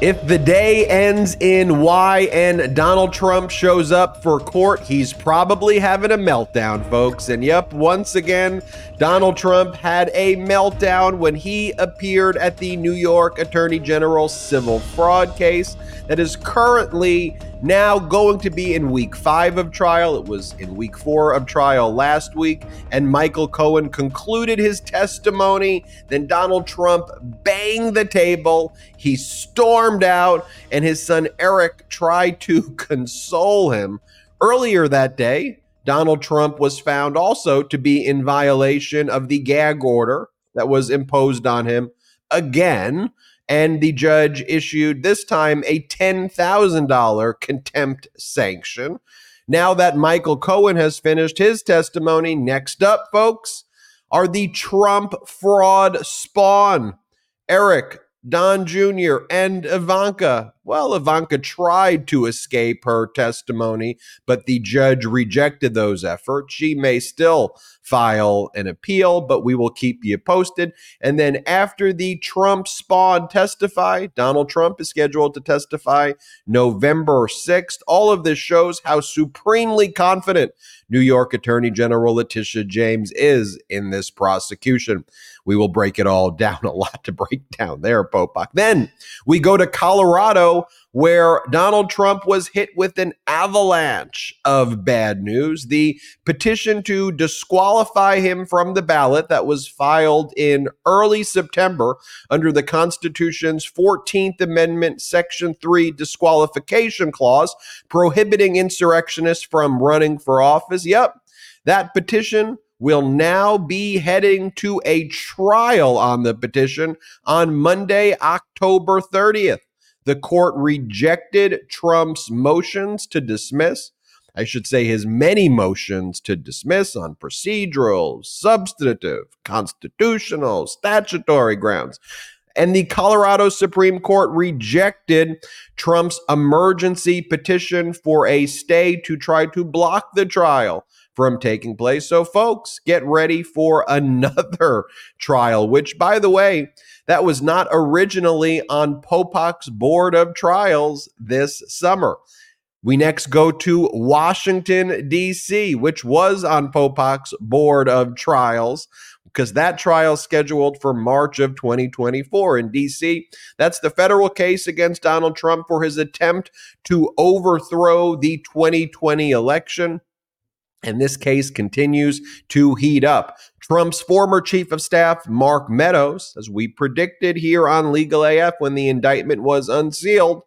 If the day ends in Y and Donald Trump shows up for court, he's probably having a meltdown, folks. And yep, once again, Donald Trump had a meltdown when he appeared at the New York Attorney General's civil fraud case that is currently now going to be in week five of trial. It was in week four of trial last week, and Michael Cohen concluded his testimony. Then Donald Trump banged the table. He stormed out, and his son Eric tried to console him. Earlier that day, Donald Trump was found also to be in violation of the gag order that was imposed on him again and the judge issued this time a $10,000 contempt sanction. Now that Michael Cohen has finished his testimony, next up, folks, are the Trump fraud spawn. Eric, Don Jr., and Ivanka. Well, Ivanka tried to escape her testimony, but the judge rejected those efforts. She may still file an appeal, but we will keep you posted. And then after the Trump spawn testify, Donald Trump is scheduled to testify November 6th. All of this shows how supremely confident New York Attorney General Letitia James is in this prosecution. We will break it all down. A lot to break down there, Popok. Then we go to Colorado where Donald Trump was hit with an avalanche of bad news. The petition to disqualify him from the ballot that was filed in early September under the Constitution's 14th Amendment, Section 3 disqualification clause, prohibiting insurrectionists from running for office. Yep, that petition will now be heading to a trial on the petition on Monday, October 30th the court rejected Trump's motions to dismiss. I should say his many motions to dismiss on procedural, substantive, constitutional, statutory grounds. And the Colorado Supreme Court rejected Trump's emergency petition for a stay to try to block the trial from taking place. So, folks, get ready for another trial, which, by the way, that was not originally on Popok's Board of Trials this summer. We next go to Washington, D.C., which was on Popok's Board of Trials because that trial is scheduled for March of 2024 in D.C. That's the federal case against Donald Trump for his attempt to overthrow the 2020 election. And this case continues to heat up. Trump's former chief of staff, Mark Meadows, as we predicted here on Legal AF when the indictment was unsealed,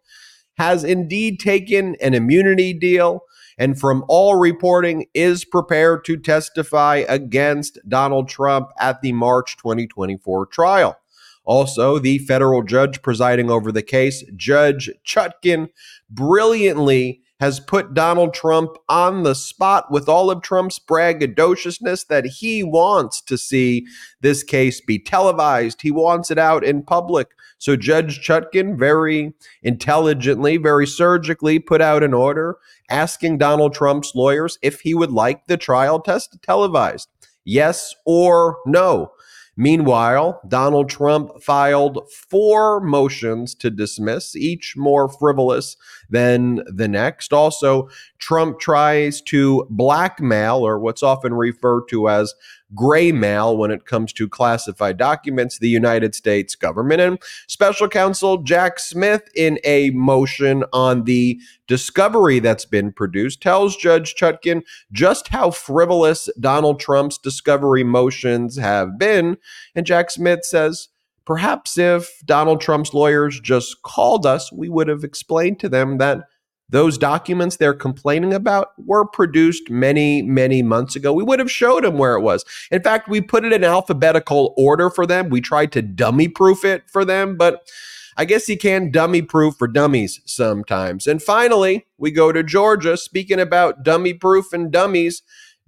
has indeed taken an immunity deal and from all reporting is prepared to testify against Donald Trump at the March 2024 trial. Also, the federal judge presiding over the case, Judge Chutkan, brilliantly has put Donald Trump on the spot with all of Trump's braggadociousness that he wants to see this case be televised. He wants it out in public. So Judge Chutkan very intelligently, very surgically put out an order asking Donald Trump's lawyers if he would like the trial test televised. Yes or no. Meanwhile, Donald Trump filed four motions to dismiss, each more frivolous than the next. Also, Trump tries to blackmail, or what's often referred to as gray mail when it comes to classified documents, the United States government. And special counsel Jack Smith, in a motion on the discovery that's been produced, tells Judge Chutkan just how frivolous Donald Trump's discovery motions have been. And Jack Smith says, Perhaps if Donald Trump's lawyers just called us, we would have explained to them that those documents they're complaining about were produced many, many months ago. We would have showed them where it was. In fact, we put it in alphabetical order for them. We tried to dummy proof it for them, but I guess you can dummy proof for dummies sometimes. And finally, we go to Georgia. Speaking about dummy proof and dummies,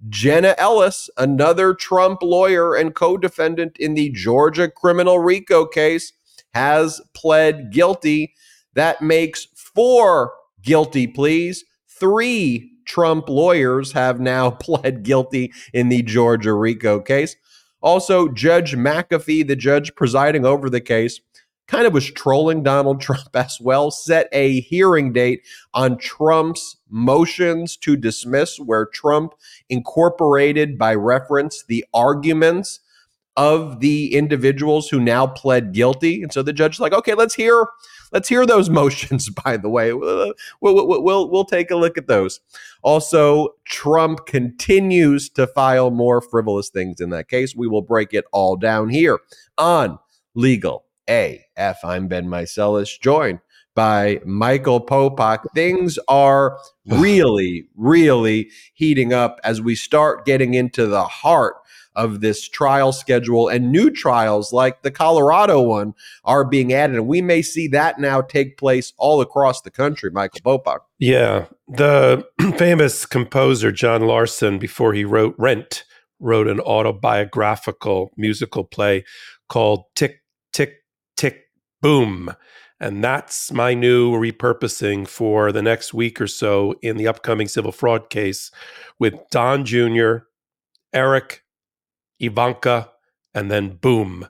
Jenna Ellis, another Trump lawyer and co defendant in the Georgia criminal RICO case, has pled guilty. That makes four guilty pleas. Three Trump lawyers have now pled guilty in the Georgia RICO case. Also, Judge McAfee, the judge presiding over the case, kind of was trolling Donald Trump as well, set a hearing date on Trump's motions to dismiss, where Trump incorporated by reference the arguments of the individuals who now pled guilty. And so the judge is like, okay, let's hear let's hear those motions. By the way, we'll, we'll, we'll, we'll take a look at those. Also, Trump continues to file more frivolous things in that case. We will break it all down here on Legal AF. I'm Ben Meiselas, joined by Michael Popok. Things are really, really heating up as we start getting into the heart of this trial schedule and new trials like the Colorado one are being added. And we may see that now take place all across the country, Michael Popok. Yeah. The famous composer John Larson, before he wrote Rent, wrote an autobiographical musical play called Tick, Tick, Tick, Boom. And that's my new repurposing for the next week or so in the upcoming civil fraud case with Don Jr., Eric, Ivanka, and then boom,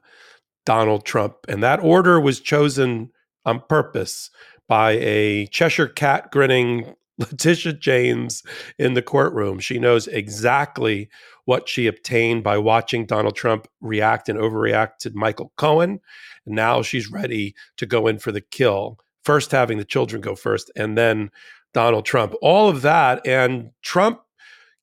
Donald Trump. And that order was chosen on purpose by a Cheshire cat grinning Letitia James in the courtroom. She knows exactly what she obtained by watching Donald Trump react and overreact to Michael Cohen. Now she's ready to go in for the kill. First, having the children go first, and then Donald Trump. All of that. And Trump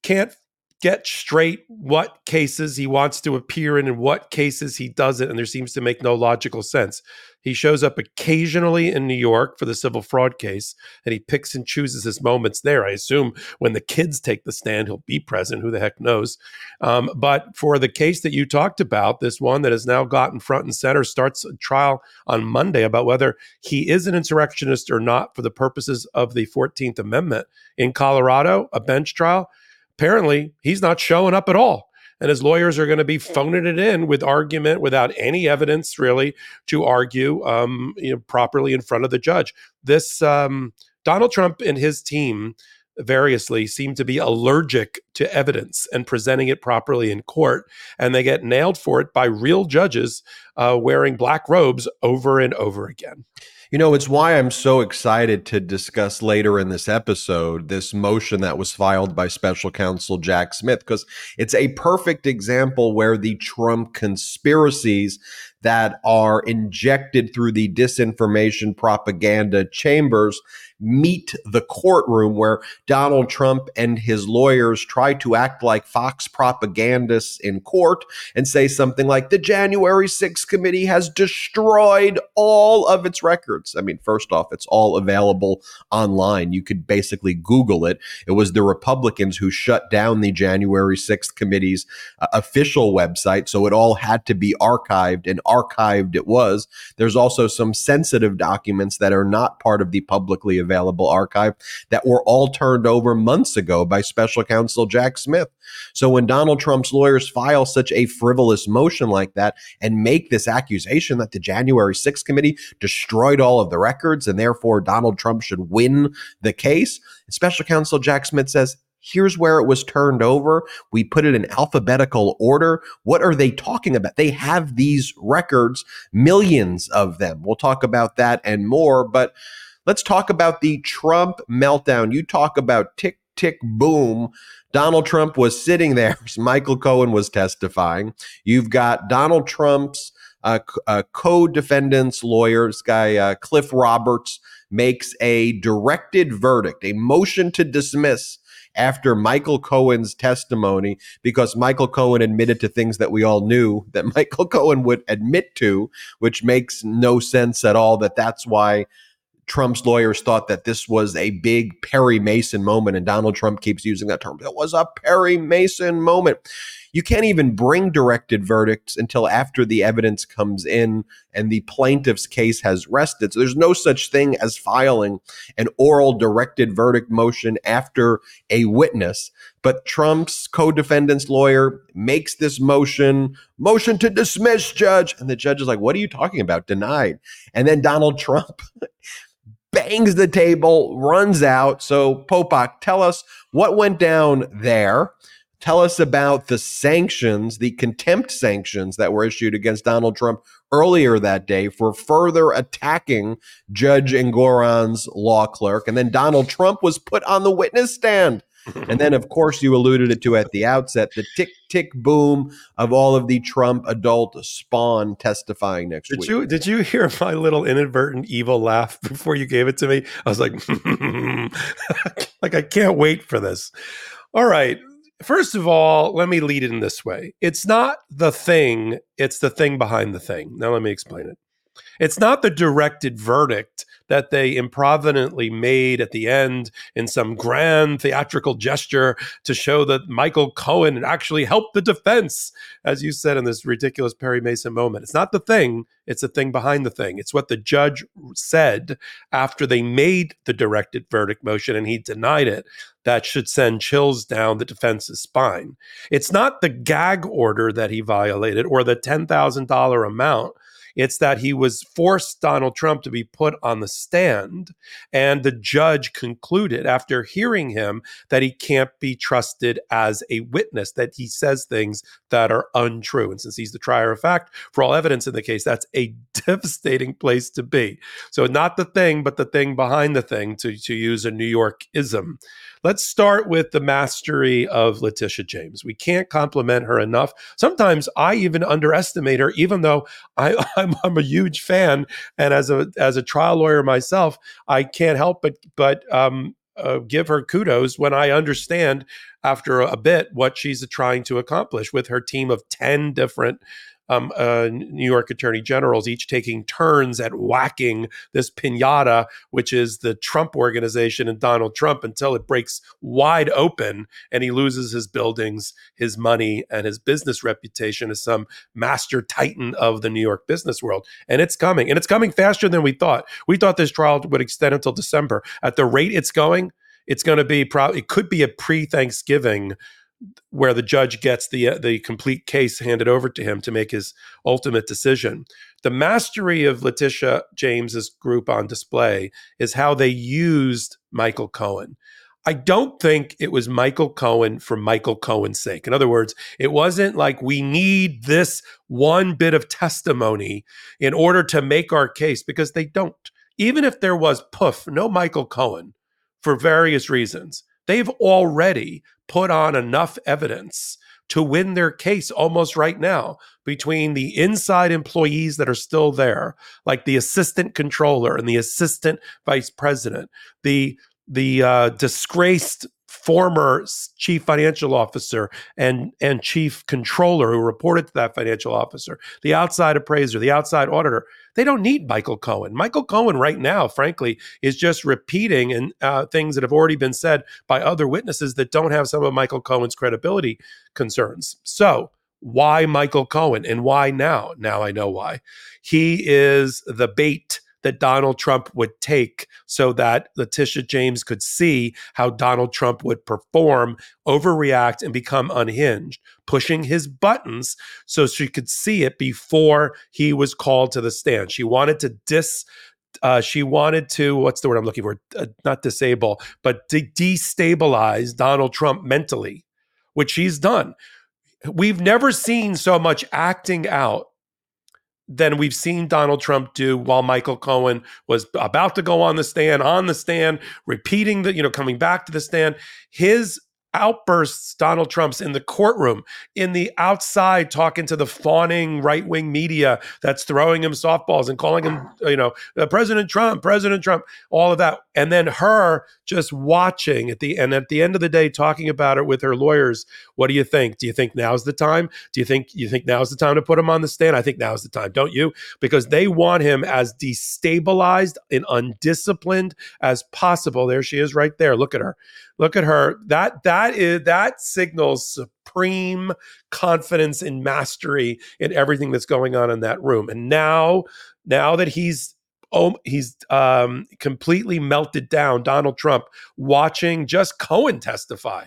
can't get straight what cases he wants to appear in and what cases he doesn't. And there seems to make no logical sense. He shows up occasionally in New York for the civil fraud case, and he picks and chooses his moments there. I assume when the kids take the stand, he'll be present. Who the heck knows? Um, but for the case that you talked about, this one that has now gotten front and center, starts a trial on Monday about whether he is an insurrectionist or not for the purposes of the 14th Amendment in Colorado, a bench trial apparently he's not showing up at all. And his lawyers are going to be phoning it in with argument without any evidence really to argue um, you know, properly in front of the judge. This um, Donald Trump and his team variously seem to be allergic to evidence and presenting it properly in court. And they get nailed for it by real judges uh, wearing black robes over and over again. You know, it's why I'm so excited to discuss later in this episode this motion that was filed by special counsel Jack Smith, because it's a perfect example where the Trump conspiracies that are injected through the disinformation propaganda chambers meet the courtroom where Donald Trump and his lawyers try to act like Fox propagandists in court and say something like the January 6th committee has destroyed all of its records. I mean, first off, it's all available online. You could basically Google it. It was the Republicans who shut down the January 6th committee's uh, official website, so it all had to be archived and archived it was. There's also some sensitive documents that are not part of the publicly available archive that were all turned over months ago by special counsel Jack Smith. So when Donald Trump's lawyers file such a frivolous motion like that and make this accusation that the January 6th committee destroyed all of the records and therefore Donald Trump should win the case, special counsel Jack Smith says, Here's where it was turned over. We put it in alphabetical order. What are they talking about? They have these records, millions of them. We'll talk about that and more. But Let's talk about the Trump meltdown. You talk about tick, tick, boom. Donald Trump was sitting there. Michael Cohen was testifying. You've got Donald Trump's uh, uh, co-defendants lawyers guy uh, Cliff Roberts makes a directed verdict, a motion to dismiss after Michael Cohen's testimony because Michael Cohen admitted to things that we all knew that Michael Cohen would admit to, which makes no sense at all. That that's why Trump's lawyers thought that this was a big Perry Mason moment, and Donald Trump keeps using that term. It was a Perry Mason moment. You can't even bring directed verdicts until after the evidence comes in and the plaintiff's case has rested. So there's no such thing as filing an oral directed verdict motion after a witness. But Trump's co defendant's lawyer makes this motion, motion to dismiss, judge. And the judge is like, What are you talking about? Denied. And then Donald Trump bangs the table, runs out. So, Popok, tell us what went down there. Tell us about the sanctions, the contempt sanctions that were issued against Donald Trump earlier that day for further attacking Judge Engoron's law clerk. And then Donald Trump was put on the witness stand. and then, of course, you alluded to at the outset the tick tick boom of all of the Trump adult spawn testifying next did week. You, did you hear my little inadvertent evil laugh before you gave it to me? I was like, like I can't wait for this. All right. First of all, let me lead it in this way. It's not the thing, it's the thing behind the thing. Now, let me explain it. It's not the directed verdict that they improvidently made at the end in some grand theatrical gesture to show that Michael Cohen actually helped the defense, as you said in this ridiculous Perry Mason moment. It's not the thing, it's the thing behind the thing. It's what the judge said after they made the directed verdict motion and he denied it that should send chills down the defense's spine. It's not the gag order that he violated or the $10,000 amount it's that he was forced Donald Trump to be put on the stand. And the judge concluded after hearing him that he can't be trusted as a witness, that he says things that are untrue. And since he's the trier of fact, for all evidence in the case, that's a devastating place to be. So, not the thing, but the thing behind the thing, to, to use a New York ism. Let's start with the mastery of Letitia James. We can't compliment her enough. Sometimes I even underestimate her, even though I, I'm, I'm a huge fan. And as a as a trial lawyer myself, I can't help but but um, uh, give her kudos when I understand after a bit what she's trying to accomplish with her team of 10 different um, uh, New York attorney generals, each taking turns at whacking this pinata, which is the Trump organization and Donald Trump, until it breaks wide open and he loses his buildings, his money, and his business reputation as some master titan of the New York business world. And it's coming, and it's coming faster than we thought. We thought this trial would extend until December. At the rate it's going, it's going to be probably it could be a pre-Thanksgiving where the judge gets the uh, the complete case handed over to him to make his ultimate decision. The mastery of Letitia James's group on display is how they used Michael Cohen. I don't think it was Michael Cohen for Michael Cohen's sake. In other words, it wasn't like we need this one bit of testimony in order to make our case because they don't. Even if there was poof, no Michael Cohen for various reasons, they've already put on enough evidence to win their case almost right now between the inside employees that are still there, like the assistant controller and the assistant vice president, the the uh, disgraced former chief financial officer and and chief controller who reported to that financial officer, the outside appraiser, the outside auditor. They don't need Michael Cohen. Michael Cohen, right now, frankly, is just repeating and uh, things that have already been said by other witnesses that don't have some of Michael Cohen's credibility concerns. So, why Michael Cohen and why now? Now I know why. He is the bait that Donald Trump would take so that Letitia James could see how Donald Trump would perform, overreact, and become unhinged, pushing his buttons so she could see it before he was called to the stand. She wanted to dis uh, she wanted to what's the word i'm looking for uh, not disable but de- destabilize donald trump mentally which she's done we've never seen so much acting out than we've seen Donald Trump do while Michael Cohen was about to go on the stand, on the stand, repeating the, you know, coming back to the stand. His outbursts Donald Trump's in the courtroom, in the outside, talking to the fawning right wing media that's throwing him softballs and calling him, you know, uh, President Trump, President Trump, all of that. And then her just watching at the end, at the end of the day, talking about it with her lawyers. What do you think? Do you think now's the time? Do you think you think now's the time to put him on the stand? I think now's the time, don't you? Because they want him as destabilized and undisciplined as possible. There she is right there. Look at her. Look at her. That that is that signals supreme confidence and mastery in everything that's going on in that room. And now, now that he's oh, he's um, completely melted down, Donald Trump watching just Cohen testify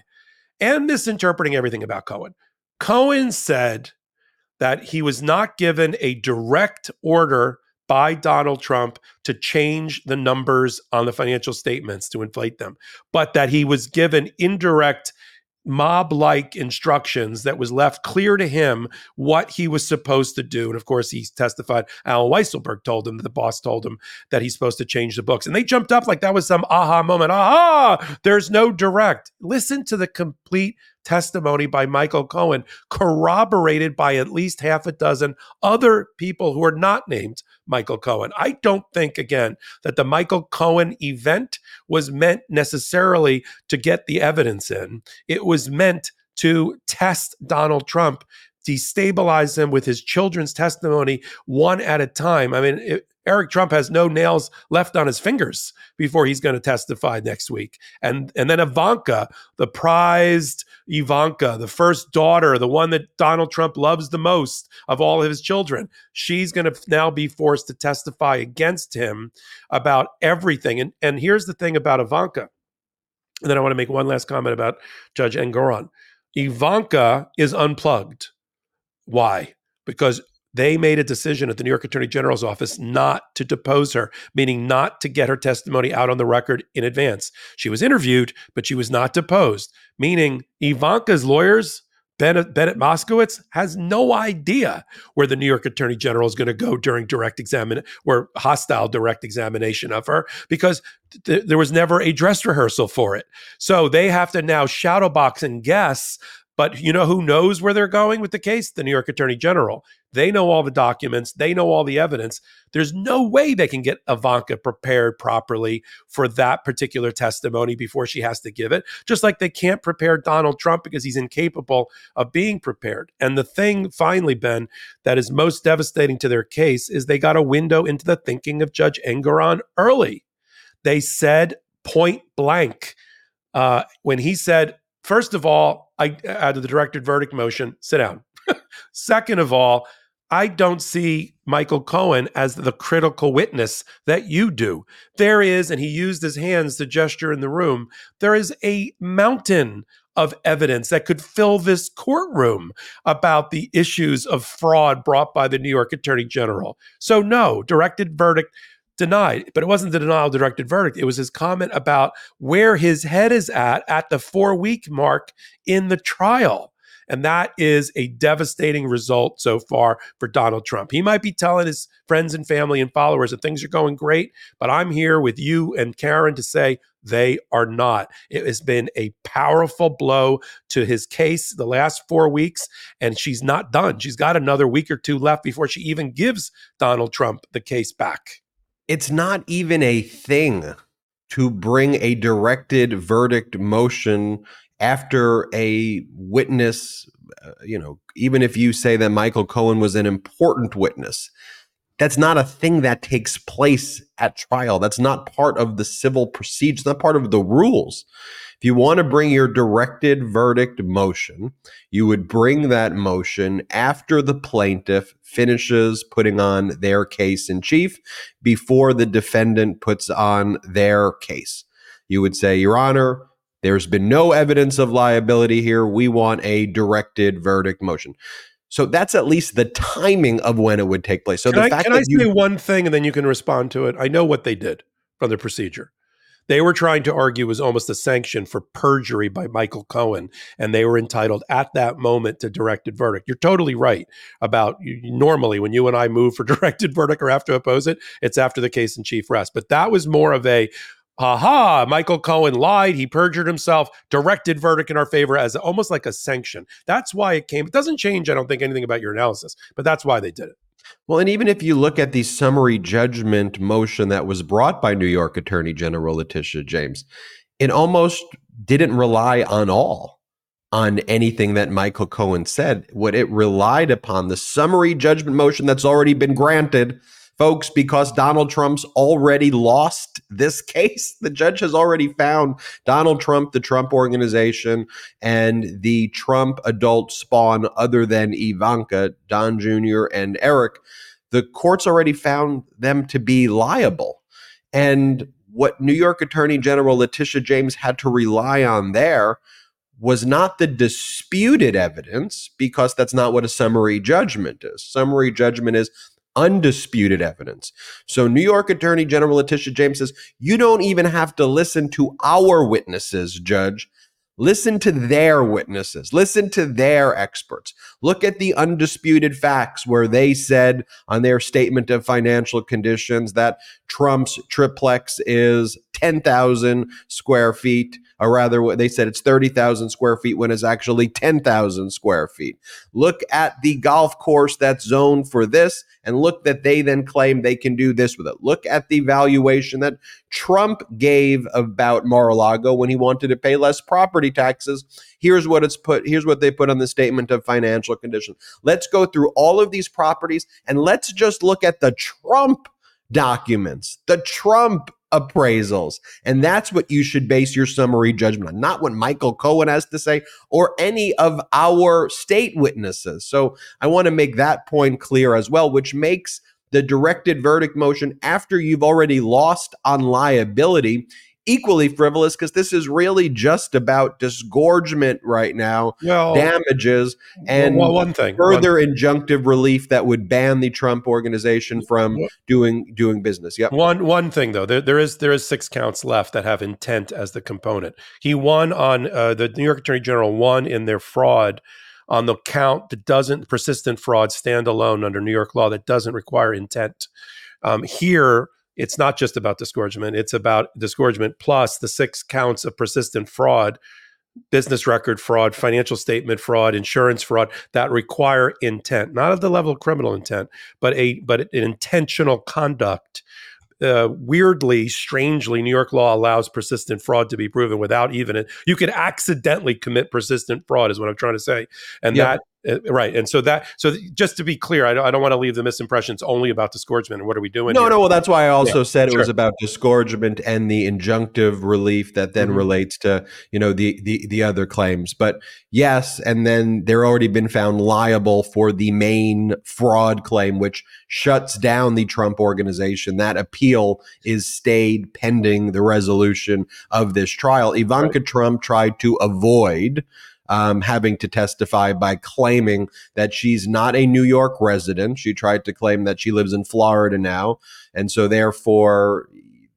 and misinterpreting everything about Cohen. Cohen said that he was not given a direct order by Donald Trump to change the numbers on the financial statements to inflate them, but that he was given indirect mob like instructions that was left clear to him what he was supposed to do. And of course, he testified. Allen Weisselberg told him the boss told him that he's supposed to change the books. And they jumped up like that was some aha moment. Aha, there's no direct. Listen to the complete testimony by Michael Cohen, corroborated by at least half a dozen other people who are not named Michael Cohen. I don't think, again, that the Michael Cohen event was meant necessarily to get the evidence in. It was meant to test Donald Trump, destabilize him with his children's testimony one at a time. I mean, it, Eric Trump has no nails left on his fingers before he's going to testify next week. And and then Ivanka, the prized Ivanka, the first daughter, the one that Donald Trump loves the most of all of his children, she's going to now be forced to testify against him about everything. And and here's the thing about Ivanka. And then I want to make one last comment about Judge Engoron. Ivanka is unplugged. Why? Because they made a decision at the New York Attorney General's office not to depose her, meaning not to get her testimony out on the record in advance. She was interviewed, but she was not deposed, meaning Ivanka's lawyers, Bennett, Bennett Moskowitz, has no idea where the New York Attorney General is going to go during direct examination or hostile direct examination of her because th- there was never a dress rehearsal for it. So they have to now shadow box and guess but you know who knows where they're going with the case? The New York Attorney General. They know all the documents, they know all the evidence. There's no way they can get Ivanka prepared properly for that particular testimony before she has to give it, just like they can't prepare Donald Trump because he's incapable of being prepared. And the thing, finally, Ben, that is most devastating to their case is they got a window into the thinking of Judge Engoron early. They said point blank uh, when he said, first of all, I out of the directed verdict motion, sit down. Second of all, I don't see Michael Cohen as the critical witness that you do. There is, and he used his hands to gesture in the room, there is a mountain of evidence that could fill this courtroom about the issues of fraud brought by the New York Attorney General. So, no, directed verdict denied. But it wasn't the denial directed verdict. It was his comment about where his head is at at the four week mark in the trial. And that is a devastating result so far for Donald Trump. He might be telling his friends and family and followers that things are going great, but I'm here with you and Karen to say they are not. It has been a powerful blow to his case the last four weeks, and she's not done. She's got another week or two left before she even gives Donald Trump the case back it's not even a thing to bring a directed verdict motion after a witness, uh, you know, even if you say that Michael Cohen was an important witness, that's not a thing that takes place at trial. That's not part of the civil procedure, it's not part of the rules. If you want to bring your directed verdict motion, you would bring that motion after the plaintiff finishes putting on their case in chief before the defendant puts on their case. You would say, Your Honor, there's been no evidence of liability here. We want a directed verdict motion. So that's at least the timing of when it would take place. So can the I, fact can that I you, say one thing and then you can respond to it? I know what they did from the procedure. They were trying to argue was almost a sanction for perjury by Michael Cohen, and they were entitled at that moment to directed verdict. You're totally right about normally when you and I move for directed verdict or have to oppose it, it's after the case in chief rests. But that was more of a aha, Michael Cohen lied, he perjured himself, directed verdict in our favor as almost like a sanction. That's why it came. It doesn't change, I don't think, anything about your analysis, but that's why they did it. Well, and even if you look at the summary judgment motion that was brought by New York Attorney General Letitia James, it almost didn't rely on all on anything that Michael Cohen said. What it relied upon, the summary judgment motion that's already been granted, folks, because Donald Trump's already lost this case. The judge has already found Donald Trump, the Trump organization, and the Trump adult spawn, other than Ivanka, Don Jr., and Eric. The court's already found them to be liable. And what New York Attorney General Letitia James had to rely on there was not the disputed evidence, because that's not what a summary judgment is. Summary judgment is undisputed evidence. So New York Attorney General Letitia James says, you don't even have to listen to our witnesses, judge. Listen to their witnesses. Listen to their experts. Look at the undisputed facts where they said on their statement of financial conditions that Trump's triplex is 10,000 square feet or rather they said it's 30,000 square feet when it's actually 10,000 square feet. Look at the golf course that's zoned for this and look that they then claim they can do this with it. Look at the valuation that Trump gave about Mar-a-Lago when he wanted to pay less property taxes. Here's what it's put here's what they put on the statement of financial condition. Let's go through all of these properties and let's just look at the Trump documents, the Trump appraisals. And that's what you should base your summary judgment on, not what Michael Cohen has to say or any of our state witnesses. So I want to make that point clear as well, which makes the directed verdict motion after you've already lost on liability equally frivolous because this is really just about disgorgement right now, well, damages, and well, one thing, further one, injunctive relief that would ban the Trump organization from doing doing business. Yep. One one thing though, there, there is there is six counts left that have intent as the component. He won on uh, the New York Attorney General won in their fraud on the count that doesn't persistent fraud stand alone under New York law that doesn't require intent. Um, here, it's not just about disgorgement, it's about disgorgement plus the six counts of persistent fraud, business record fraud, financial statement fraud, insurance fraud that require intent, not of the level of criminal intent, but a but an intentional conduct uh, weirdly, strangely, New York law allows persistent fraud to be proven without even it. You could accidentally commit persistent fraud, is what I'm trying to say, and that uh, right. And so that, so just to be clear, I don't, I don't want to leave the misimpressions only about disgorgement and what are we doing? No, here? no. Well, that's why I also yeah, said sure. it was about disgorgement and the injunctive relief that then mm-hmm. relates to, you know, the, the, the other claims. But yes, and then they're already been found liable for the main fraud claim, which shuts down the Trump organization. That appeal is stayed pending the resolution of this trial. Ivanka right. Trump tried to avoid um, having to testify by claiming that she's not a New York resident. She tried to claim that she lives in Florida now. And so, therefore,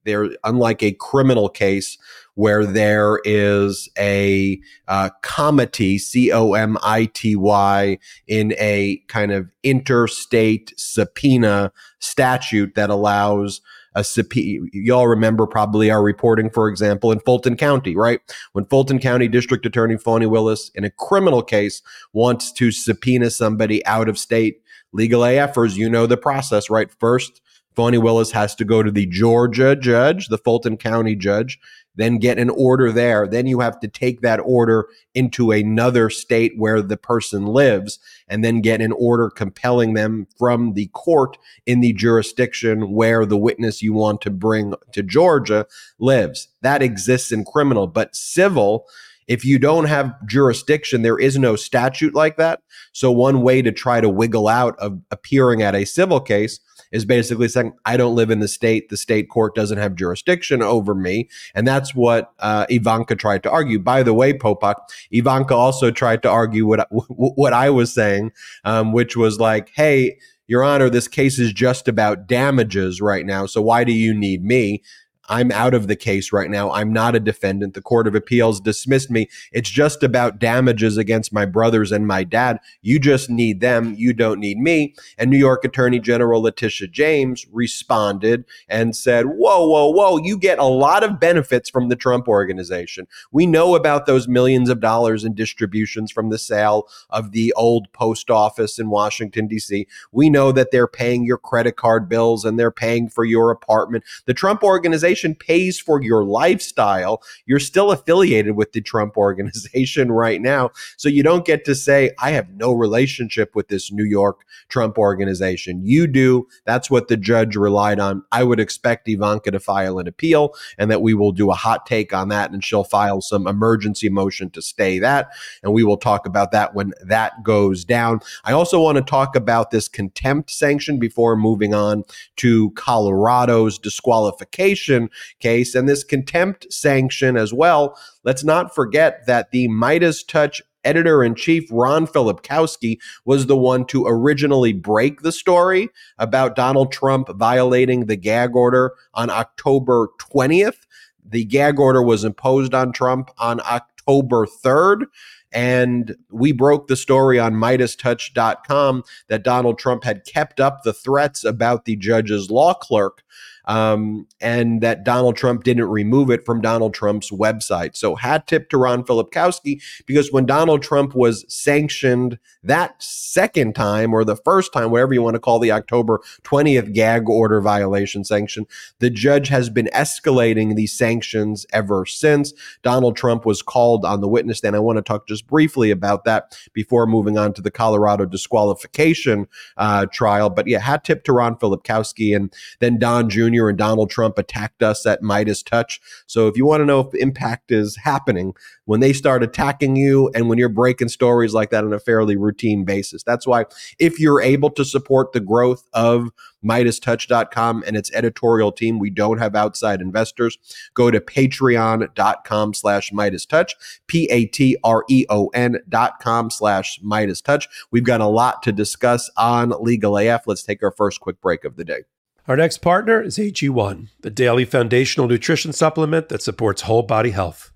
there, unlike a criminal case where there is a uh, comity, C O M I T Y, in a kind of interstate subpoena statute that allows a. Y'all remember probably our reporting, for example, in Fulton County, right? When Fulton County District Attorney Fani Willis, in a criminal case, wants to subpoena somebody out of state, legal AFers, you know the process, right? First, Fani Willis has to go to the Georgia judge, the Fulton County judge then get an order there. Then you have to take that order into another state where the person lives and then get an order compelling them from the court in the jurisdiction where the witness you want to bring to Georgia lives. That exists in criminal, but civil, if you don't have jurisdiction, there is no statute like that. So, one way to try to wiggle out of appearing at a civil case is basically saying, I don't live in the state. The state court doesn't have jurisdiction over me. And that's what uh, Ivanka tried to argue. By the way, Popok, Ivanka also tried to argue what, what I was saying, um, which was like, hey, your Honor, this case is just about damages right now. So why do you need me? I'm out of the case right now. I'm not a defendant. The Court of Appeals dismissed me. It's just about damages against my brothers and my dad. You just need them. You don't need me. And New York Attorney General Letitia James responded and said, Whoa, whoa, whoa, you get a lot of benefits from the Trump organization. We know about those millions of dollars in distributions from the sale of the old post office in Washington, D.C. We know that they're paying your credit card bills and they're paying for your apartment. The Trump organization organization pays for your lifestyle, you're still affiliated with the Trump organization right now. So you don't get to say, I have no relationship with this New York Trump organization. You do. That's what the judge relied on. I would expect Ivanka to file an appeal and that we will do a hot take on that and she'll file some emergency motion to stay that. And we will talk about that when that goes down. I also want to talk about this contempt sanction before moving on to Colorado's disqualification case and this contempt sanction as well. Let's not forget that the MeidasTouch editor in chief Ron Filipkowski was the one to originally break the story about Donald Trump violating the gag order on October 20th. The gag order was imposed on Trump on October October 3rd. And we broke the story on MeidasTouch.com that Donald Trump had kept up the threats about the judge's law clerk um, and that Donald Trump didn't remove it from Donald Trump's website. So, hat tip to Ron Filipkowski because when Donald Trump was sanctioned that second time or the first time, whatever you want to call the October 20th gag order violation sanction, the judge has been escalating these sanctions ever since. Donald Trump was called on the witness stand. I want to talk just briefly about that before moving on to the Colorado disqualification uh, trial. But yeah, hat tip to Ron Filipkowski and then Don Jr. Jr. and Donald Trump attacked us at MeidasTouch. So if you want to know if impact is happening, when they start attacking you and when you're breaking stories like that on a fairly routine basis. That's why if you're able to support the growth of MeidasTouch.com and its editorial team, we don't have outside investors. Go to patreon.com slash MeidasTouch, P-A-T-R-E-O-N dot com slash MeidasTouch. We've got a lot to discuss on Legal AF. Let's take our first quick break of the day. Our next partner is AG1, the daily foundational nutrition supplement that supports whole body health.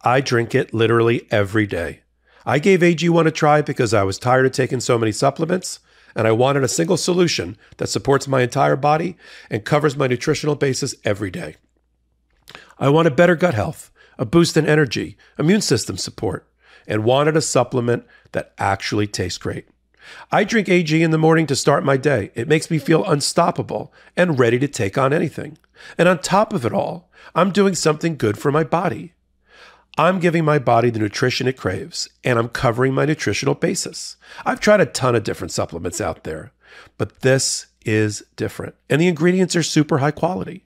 I drink it literally every day. I gave AG1 a try because I was tired of taking so many supplements and I wanted a single solution that supports my entire body and covers my nutritional basis every day. I wanted better gut health, a boost in energy, immune system support, and wanted a supplement that actually tastes great. I drink AG in the morning to start my day. It makes me feel unstoppable and ready to take on anything. And on top of it all, I'm doing something good for my body. I'm giving my body the nutrition it craves, and I'm covering my nutritional basis. I've tried a ton of different supplements out there, but this is different. And the ingredients are super high quality.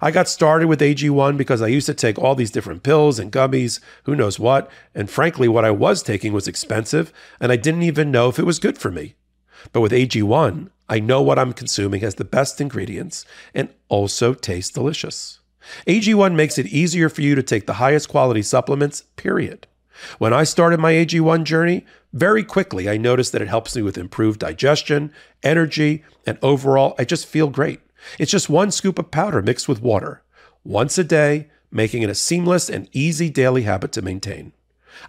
I got started with AG1 because I used to take all these different pills and gummies, who knows what, and frankly, what I was taking was expensive, and I didn't even know if it was good for me. But with AG1, I know what I'm consuming has the best ingredients and also tastes delicious. AG1 makes it easier for you to take the highest quality supplements, period. When I started my AG1 journey, very quickly I noticed that it helps me with improved digestion, energy, and overall, I just feel great. It's just one scoop of powder mixed with water, once a day, making it a seamless and easy daily habit to maintain.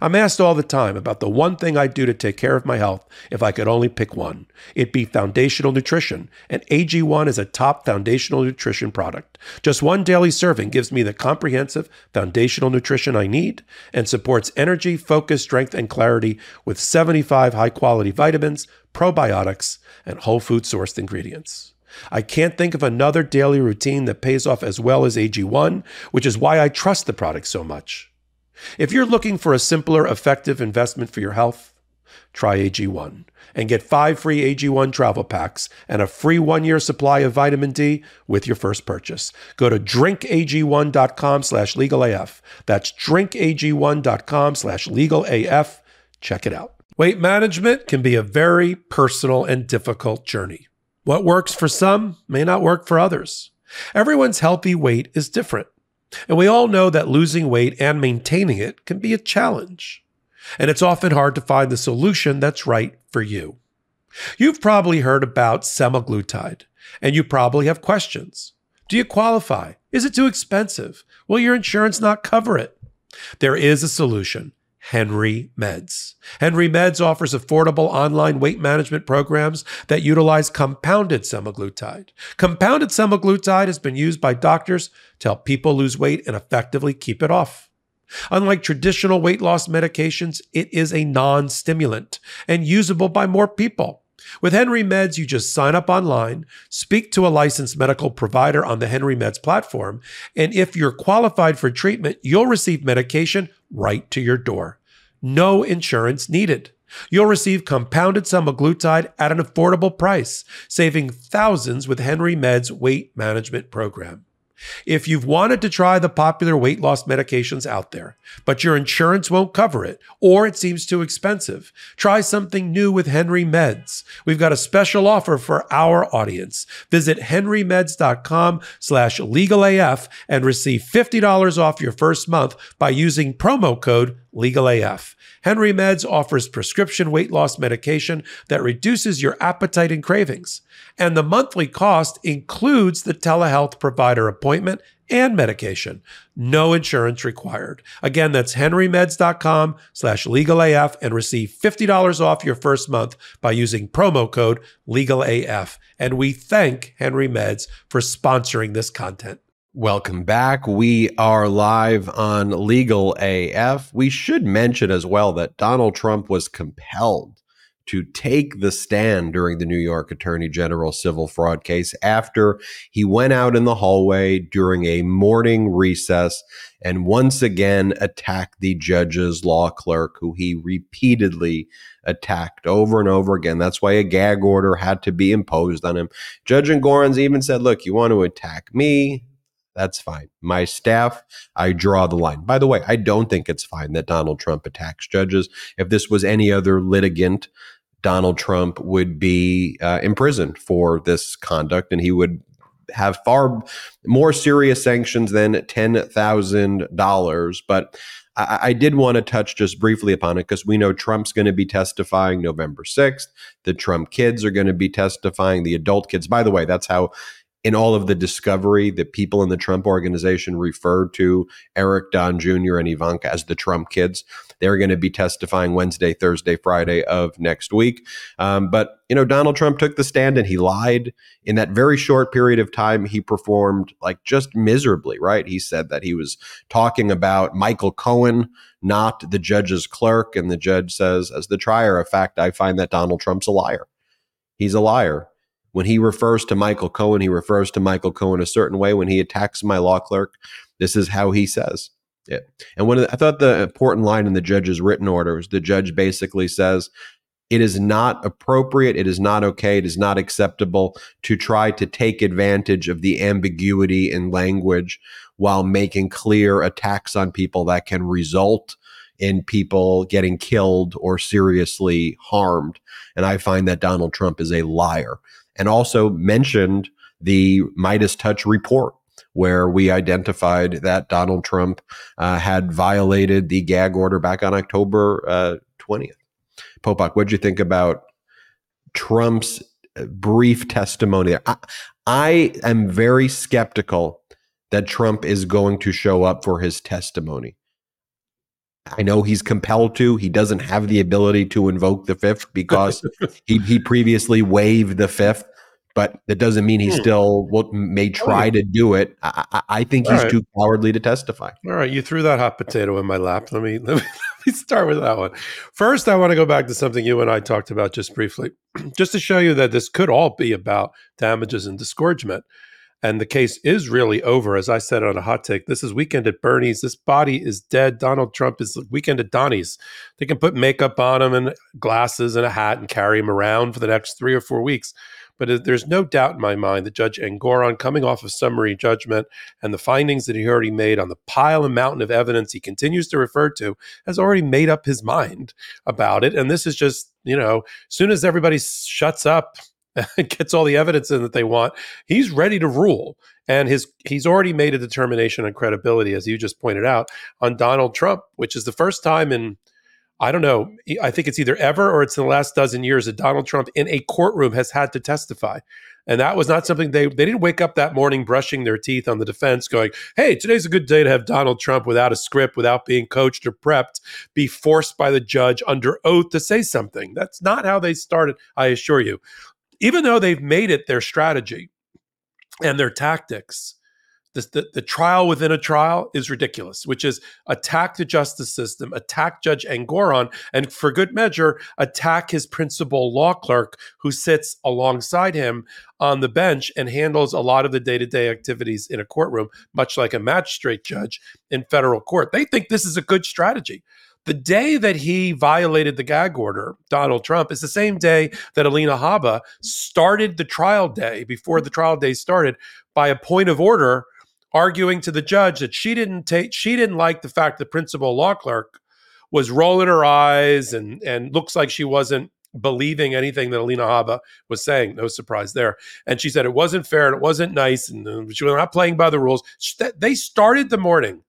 I'm asked all the time about the one thing I'd do to take care of my health if I could only pick one. It'd be foundational nutrition, and AG1 is a top foundational nutrition product. Just one daily serving gives me the comprehensive foundational nutrition I need and supports energy, focus, strength, and clarity with 75 high quality vitamins, probiotics, and whole food sourced ingredients. I can't think of another daily routine that pays off as well as AG1, which is why I trust the product so much. If you're looking for a simpler, effective investment for your health, try AG1 and get five free AG1 travel packs and a free one year supply of vitamin D with your first purchase. Go to drinkag1.com slash legalaf. That's drinkag1.com slash legalaf. Check it out. Weight management can be a very personal and difficult journey. What works for some may not work for others. Everyone's healthy weight is different. And we all know that losing weight and maintaining it can be a challenge. And it's often hard to find the solution that's right for you. You've probably heard about semaglutide, and you probably have questions. Do you qualify? Is it too expensive? Will your insurance not cover it? There is a solution Henry Meds. Henry Meds offers affordable online weight management programs that utilize compounded semaglutide. Compounded semaglutide has been used by doctors to help people lose weight and effectively keep it off. Unlike traditional weight loss medications, it is a non stimulant and usable by more people. With Henry Meds, you just sign up online, speak to a licensed medical provider on the Henry Meds platform, and if you're qualified for treatment, you'll receive medication right to your door. No insurance needed. You'll receive compounded semaglutide at an affordable price, saving thousands with Henry Med's weight management program. If you've wanted to try the popular weight loss medications out there, but your insurance won't cover it, or it seems too expensive, try something new with Henry Meds. We've got a special offer for our audience. Visit henrymeds.com slash legalaf and receive $50 off your first month by using promo code Legal AF. Henry Meds offers prescription weight loss medication that reduces your appetite and cravings. And the monthly cost includes the telehealth provider appointment and medication. No insurance required. Again, that's henrymeds.com slash legalaf and receive $50 off your first month by using promo code legalaf. And we thank Henry Meds for sponsoring this content. Welcome back. We are live on Legal AF. We should mention as well that Donald Trump was compelled to take the stand during the New York Attorney General civil fraud case after he went out in the hallway during a morning recess and once again attacked the judge's law clerk, who he repeatedly attacked over and over again. That's why a gag order had to be imposed on him. Judge Engoron's even said, Look, you want to attack me? That's fine. My staff, I draw the line. By the way, I don't think it's fine that Donald Trump attacks judges. If this was any other litigant, Donald Trump would be uh, imprisoned for this conduct and he would have far more serious sanctions than $10,000. But I, I, did want to touch just briefly upon it because we know Trump's going to be testifying November 6th. The Trump kids are going to be testifying, the adult kids. By the way, that's how in all of the discovery that people in the Trump organization referred to Eric Don Jr. and Ivanka as the Trump kids. They're going to be testifying Wednesday, Thursday, Friday of next week. Um, but, you know, Donald Trump took the stand and he lied. In that very short period of time, he performed like just miserably, right? He said that he was talking about Michael Cohen, not the judge's clerk. And the judge says, as the trier of fact, I find that Donald Trump's a liar. He's a liar. When he refers to Michael Cohen, he refers to Michael Cohen a certain way. When he attacks my law clerk, this is how he says it. And the, I thought the important line in the judge's written order was the judge basically says, it is not appropriate, it is not okay, it is not acceptable to try to take advantage of the ambiguity in language while making clear attacks on people that can result in people getting killed or seriously harmed. And I find that Donald Trump is a liar and also mentioned the MeidasTouch report, where we identified that Donald Trump uh, had violated the gag order back on October uh, 20th. Popok, what did you think about Trump's uh, brief testimony? I, I am very skeptical that Trump is going to show up for his testimony. I know he's compelled to. He doesn't have the ability to invoke the fifth because he, he previously waived the fifth, but that doesn't mean he hmm. still will, may oh, try to do it. I, I think he's right. too cowardly to testify. All right, you threw that hot potato in my lap. Let me, let me let me start with that one. First, I want to go back to something you and I talked about just briefly, just to show you that this could all be about damages and disgorgement and the case is really over. As I said on a hot take, this is weekend at Bernie's. This body is dead. Donald Trump is weekend at Donnie's. They can put makeup on him and glasses and a hat and carry him around for the next three or four weeks. But there's no doubt in my mind that Judge Engoron, coming off of summary judgment and the findings that he already made on the pile and mountain of evidence he continues to refer to, has already made up his mind about it. And this is just, you know, as soon as everybody shuts up gets all the evidence in that they want, he's ready to rule. And his he's already made a determination on credibility, as you just pointed out, on Donald Trump, which is the first time in I don't know. I think it's either ever or it's in the last dozen years that Donald Trump in a courtroom has had to testify. And that was not something they they didn't wake up that morning brushing their teeth on the defense going, "Hey, today's a good day to have Donald Trump without a script, without being coached or prepped, be forced by the judge under oath to say something." That's not how they started, I assure you even though they've made it their strategy and their tactics, the, the, the, trial within a trial is ridiculous, which is attack the justice system, attack Judge Engoron, and for good measure, attack his principal law clerk who sits alongside him on the bench and handles a lot of the day to day activities in a courtroom, much like a magistrate judge in federal court. They think this is a good strategy. The day that he violated the gag order, Donald Trump, is the same day that Alina Habba started the trial day before the trial day started by a point of order arguing to the judge that she didn't take she didn't like the fact the principal law clerk was rolling her eyes and and looks like she wasn't believing anything that Alina Habba was saying. No surprise there. And she said it wasn't fair and it wasn't nice and uh, she was not playing by the rules. They started the morning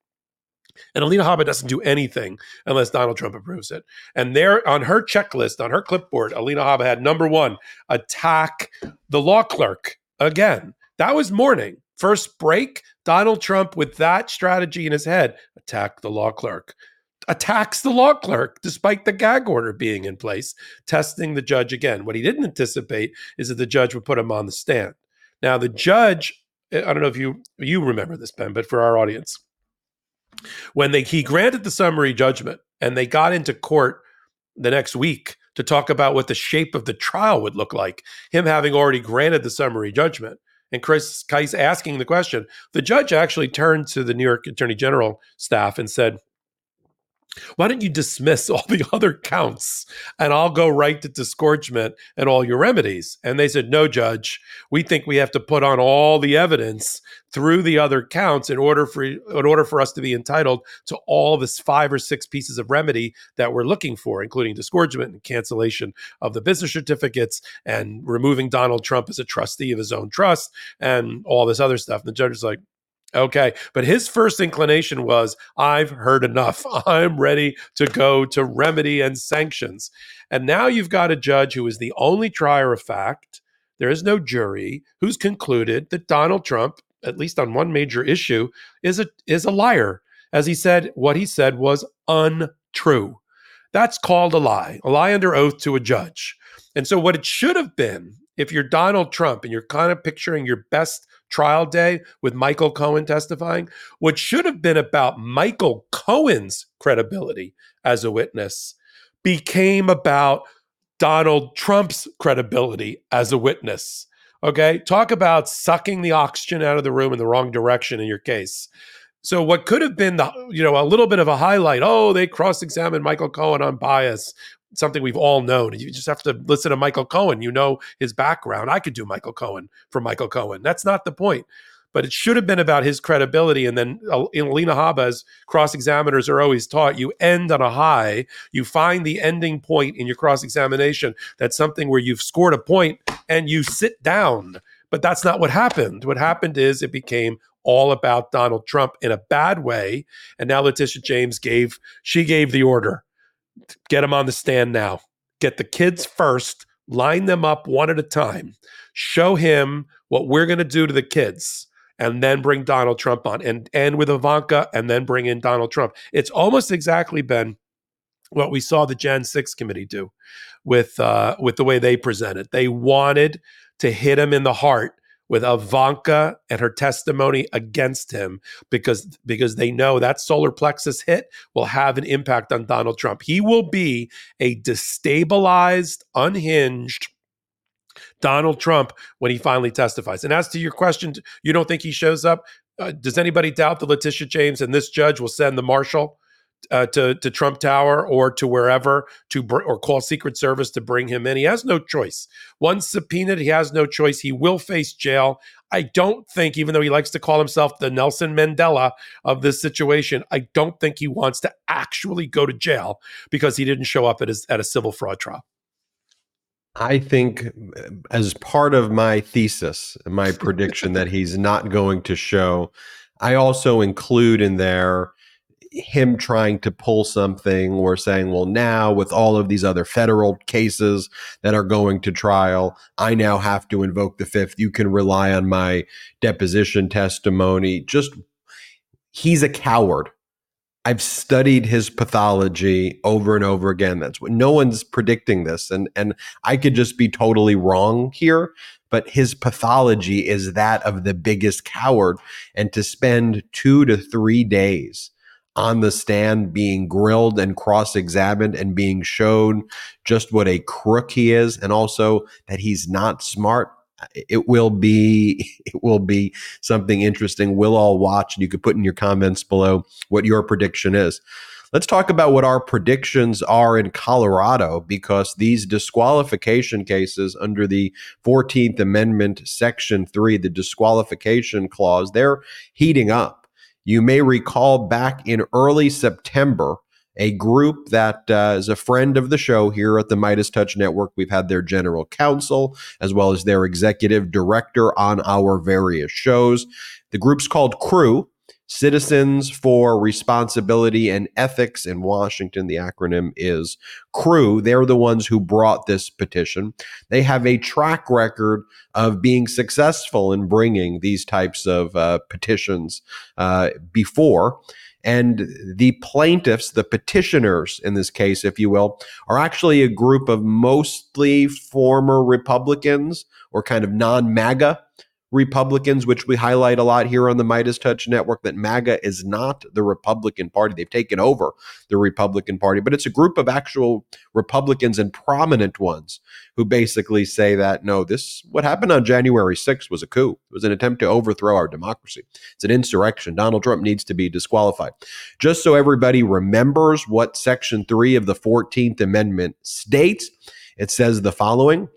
And Alina Habba doesn't do anything unless Donald Trump approves it. And there on her checklist, on her clipboard, Alina Habba had number one, attack the law clerk again. That was morning. First break, Donald Trump with that strategy in his head, attack the law clerk. Attacks the law clerk despite the gag order being in place, testing the judge again. What he didn't anticipate is that the judge would put him on the stand. Now, the judge, I don't know if you you remember this, Ben, but for our audience, when they he granted the summary judgment and they got into court the next week to talk about what the shape of the trial would look like, him having already granted the summary judgment. And Chris Kise asking the question, the judge actually turned to the New York Attorney General staff and said, why don't you dismiss all the other counts and I'll go right to disgorgement and all your remedies? And they said, No, judge, we think we have to put on all the evidence through the other counts in order for in order for us to be entitled to all this five or six pieces of remedy that we're looking for, including disgorgement and cancellation of the business certificates and removing Donald Trump as a trustee of his own trust and all this other stuff. And the judge is like, Okay. But his first inclination was, I've heard enough. I'm ready to go to remedy and sanctions. And now you've got a judge who is the only trier of fact. There is no jury who's concluded that Donald Trump, at least on one major issue, is a is a liar. As he said, what he said was untrue. That's called a lie, a lie under oath to a judge. And so, what it should have been, if you're Donald Trump and you're kind of picturing your best trial day with Michael Cohen testifying, what should have been about Michael Cohen's credibility as a witness became about Donald Trump's credibility as a witness. Okay. Talk about sucking the oxygen out of the room in the wrong direction in your case. So what could have been the you know a little bit of a highlight? Oh, they cross-examined Michael Cohen on bias something we've all known. You just have to listen to Michael Cohen. You know his background. I could do Michael Cohen for Michael Cohen. That's not the point. But it should have been about his credibility. And then uh, in Alina Habba's cross examiners are always taught you end on a high. You find the ending point in your cross examination. That's something where you've scored a point and you sit down. But that's not what happened. What happened is it became all about Donald Trump in a bad way. And now Letitia James gave, she gave the order Get them on the stand now. Get the kids first, line them up one at a time, show him what we're going to do to the kids, and then bring Donald Trump on and end with Ivanka and then bring in Donald Trump. It's almost exactly been what we saw the Jan 6 committee do with uh, with the way they presented. They wanted to hit him in the heart with Ivanka and her testimony against him because because they know that solar plexus hit will have an impact on Donald Trump. He will be a destabilized, unhinged Donald Trump when he finally testifies. And as to your question, you don't think he shows up? Uh, does anybody doubt that Letitia James and this judge will send the marshal uh, to to Trump Tower or to wherever to br- or call Secret Service to bring him in. He has no choice. Once subpoenaed, he has no choice. He will face jail. I don't think, even though he likes to call himself the Nelson Mandela of this situation, I don't think he wants to actually go to jail because he didn't show up at his at a civil fraud trial. I think, as part of my thesis, my prediction that he's not going to show, I also include in there him trying to pull something or saying, well, now with all of these other federal cases that are going to trial, I now have to invoke the fifth. You can rely on my deposition testimony. Just, he's a coward. I've studied his pathology over and over again. That's what no one's predicting this. And and I could just be totally wrong here, but his pathology is that of the biggest coward. And to spend two to three days on the stand being grilled and cross-examined and being shown just what a crook he is and also that he's not smart it will be it will be something interesting. We'll all watch and you could put in your comments below what your prediction is. Let's talk about what our predictions are in colorado because these disqualification cases under the 14th amendment section 3 the disqualification clause they're heating up you may recall back in early September, a group that uh, is a friend of the show here at the MeidasTouch Network. We've had their general counsel as well as their executive director on our various shows. The group's called Crew. Citizens for Responsibility and Ethics in Washington. The acronym is CREW. They're the ones who brought this petition. They have a track record of being successful in bringing these types of uh, petitions uh, before. And the plaintiffs, the petitioners in this case, if you will, are actually a group of mostly former Republicans or kind of non MAGA Republicans, which we highlight a lot here on the MeidasTouch Network, that MAGA is not the Republican Party. They've taken over the Republican Party, but it's a group of actual Republicans and prominent ones who basically say that no, this what happened on January 6th was a coup. It was an attempt to overthrow our democracy. It's an insurrection. Donald Trump needs to be disqualified. Just so everybody remembers what Section 3 of the 14th Amendment states, it says the following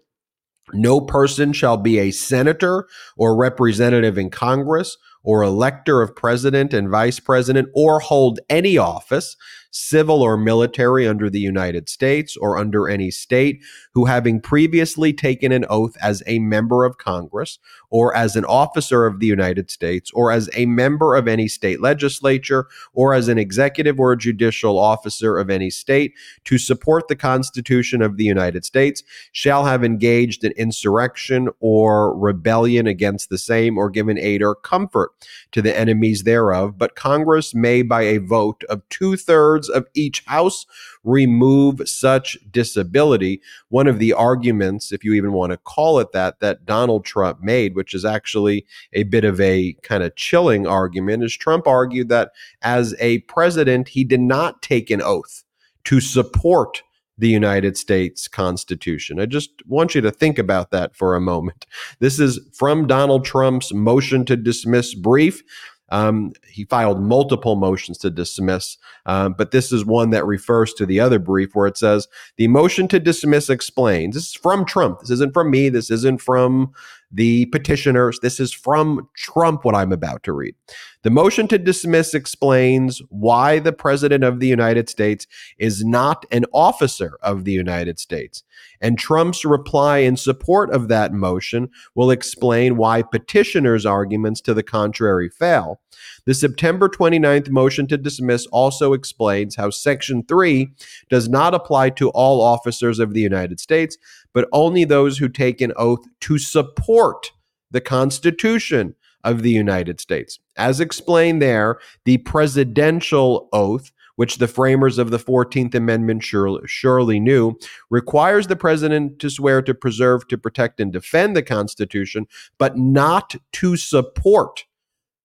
no person shall be a senator or representative in Congress or elector of president and vice president or hold any office civil or military under the United States or under any state, who having previously taken an oath as a member of Congress or as an officer of the United States or as a member of any state legislature or as an executive or judicial officer of any state to support the Constitution of the United States shall have engaged in insurrection or rebellion against the same or given aid or comfort to the enemies thereof. But Congress may, by a vote of two thirds of each house remove such disability. One of the arguments, if you even want to call it that, that Donald Trump made, which is actually a bit of a kind of chilling argument, is Trump argued that as a president, he did not take an oath to support the United States Constitution. I just want you to think about that for a moment. This is from Donald Trump's motion to dismiss brief. Um, he filed multiple motions to dismiss, um, but this is one that refers to the other brief where it says the motion to dismiss explains. This is from Trump. This isn't from me. This isn't from the petitioners. This is from Trump, what I'm about to read. The motion to dismiss explains why the President of the United States is not an officer of the United States. And Trump's reply in support of that motion will explain why petitioners' arguments to the contrary fail. The September 29th motion to dismiss also explains how Section 3 does not apply to all officers of the United States, but only those who take an oath to support the Constitution of the United States. As explained there, the presidential oath which the framers of the 14th Amendment surely, knew, requires the president to swear to preserve, to protect, and defend the Constitution, but not to support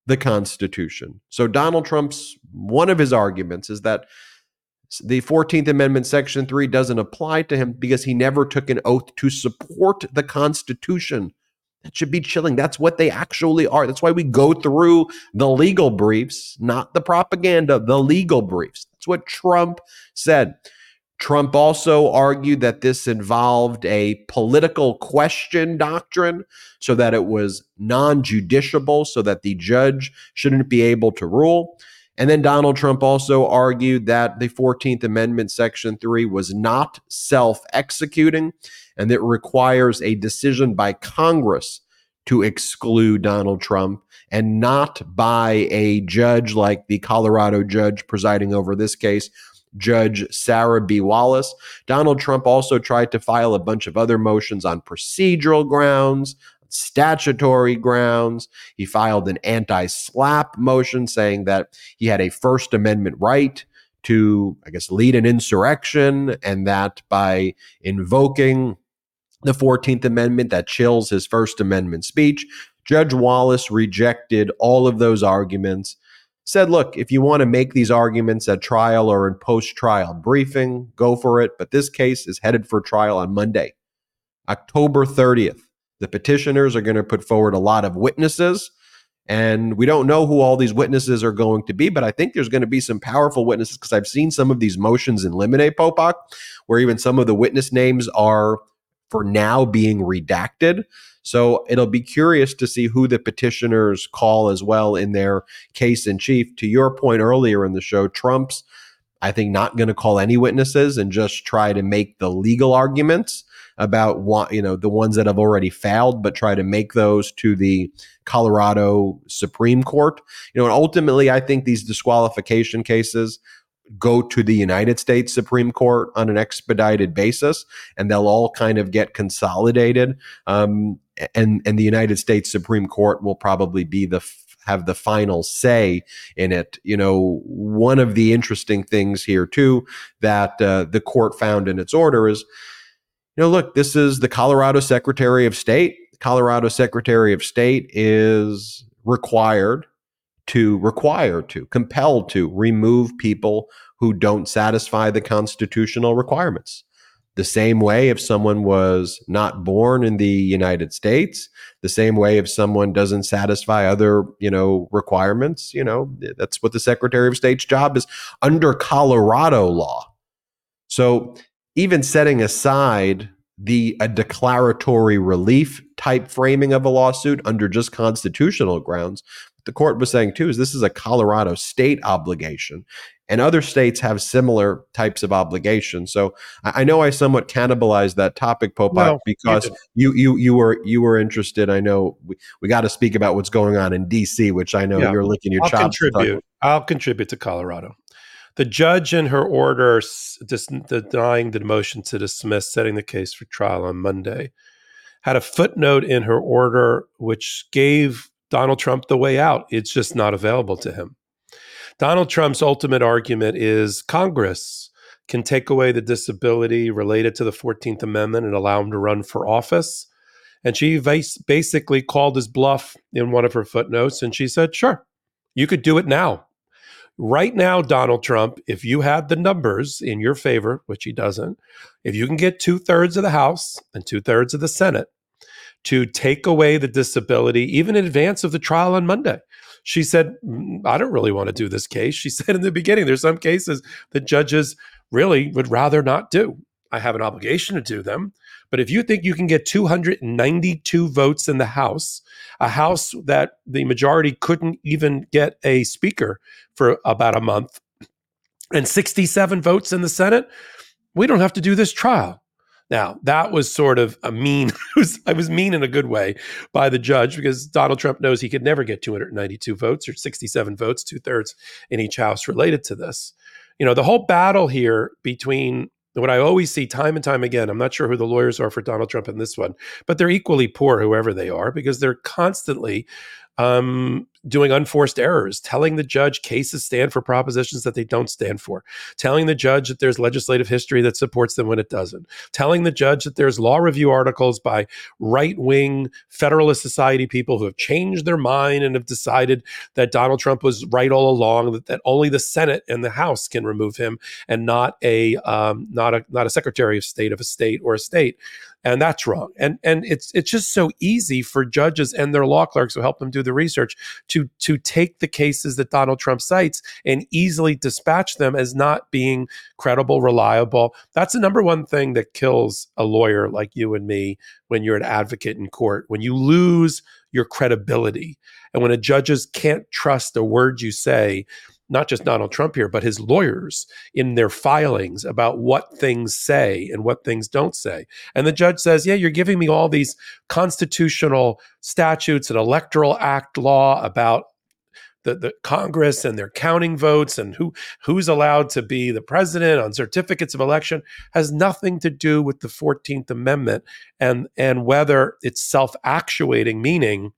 the Constitution. So Donald Trump's one of his arguments is that the 14th Amendment, Section 3, doesn't apply to him because he never took an oath to support the Constitution. That should be chilling. That's what they actually are. That's why we go through the legal briefs, not the propaganda, the legal briefs. That's what Trump said. Trump also argued that this involved a political question doctrine so that it was non judiciable, so that the judge shouldn't be able to rule. And then Donald Trump also argued that the 14th Amendment, Section 3, was not self executing and that requires a decision by Congress to exclude Donald Trump and not by a judge like the Colorado judge presiding over this case Judge Sarah B. Wallace. Donald Trump also tried to file a bunch of other motions on procedural grounds, statutory grounds. He filed an anti SLAPP motion saying that he had a First Amendment right to, I guess, lead an insurrection, and that by invoking the 14th Amendment, that chills his First Amendment speech. Judge Wallace rejected all of those arguments said, look, if you want to make these arguments at trial or in post trial briefing, go for it. But this case is headed for trial on Monday, October 30th. The petitioners are going to put forward a lot of witnesses. And we don't know who all these witnesses are going to be, but I think there's going to be some powerful witnesses because I've seen some of these motions in limine Popok, where even some of the witness names are for now being redacted. So it'll be curious to see who the petitioners call as well in their case in chief. To your point earlier in the show, Trump's, I think, not going to call any witnesses and just try to make the legal arguments. About what you know the ones that have already failed, but try to make those to the Colorado Supreme Court. You know, and ultimately, I think these disqualification cases go to the United States Supreme Court on an expedited basis, and they'll all kind of get consolidated. Um, and and the United States Supreme Court will probably be the have the final say in it. You know, one of the interesting things here too that uh, the court found in its order is, you know, look, this is the Colorado Secretary of State. Colorado Secretary of State is required to require to compelled to remove people who don't satisfy the constitutional requirements the same way if someone was not born in the United States, the same way if someone doesn't satisfy other, you know, requirements, you know, that's what the Secretary of State's job is under Colorado law. So even setting aside the a declaratory relief type framing of a lawsuit under just constitutional grounds, the court was saying too is this is a Colorado state obligation and other states have similar types of obligations. So I, I know I somewhat cannibalized that topic, Popeye, no, because you, you you were you were interested. I know we, we got to speak about what's going on in D.C., which I know yeah. you're licking your I'll chops. Contribute. I'll contribute to Colorado. The judge in her order dis- denying the motion to dismiss, setting the case for trial on Monday, had a footnote in her order which gave Donald Trump the way out. It's just not available to him. Donald Trump's ultimate argument is Congress can take away the disability related to the 14th Amendment and allow him to run for office. And she basically called his bluff in one of her footnotes and she said, sure, you could do it now. Right now, Donald Trump, if you had the numbers in your favor, which he doesn't, if you can get two thirds of the House and two thirds of the Senate to take away the disability, even in advance of the trial on Monday, she said, mm, I don't really want to do this case. She said in the beginning, there's some cases that judges really would rather not do. I have an obligation to do them. But if you think you can get 292 votes in the House, a House that the majority couldn't even get a speaker for about a month, and 67 votes in the Senate, we don't have to do this trial. Now, that was sort of a mean, I was mean in a good way by the judge because Donald Trump knows he could never get 292 votes or 67 votes, two thirds in each house related to this. You know, the whole battle here between what I always see time and time again, I'm not sure who the lawyers are for Donald Trump in this one, but they're equally poor, whoever they are, because they're constantly um, doing unforced errors, telling the judge cases stand for propositions that they don't stand for, telling the judge that there's legislative history that supports them when it doesn't, telling the judge that there's law review articles by right wing Federalist Society people who have changed their mind and have decided that Donald Trump was right all along, that, that only the Senate and the House can remove him and not a um, not a not a Secretary of State of a state or a state and that's wrong. And and it's it's just so easy for judges and their law clerks who help them do the research to to take the cases that Donald Trump cites and easily dispatch them as not being credible, reliable. That's the number one thing that kills a lawyer like you and me when you're an advocate in court. When you lose your credibility and when a judges can't trust a word you say not just Donald Trump here, but his lawyers in their filings about what things say and what things don't say. And the judge says, Yeah, you're giving me all these constitutional statutes and electoral act law about the, the Congress and their counting votes and who who's allowed to be the president on certificates of election has nothing to do with the 14th Amendment and and whether it's self-actuating, meaning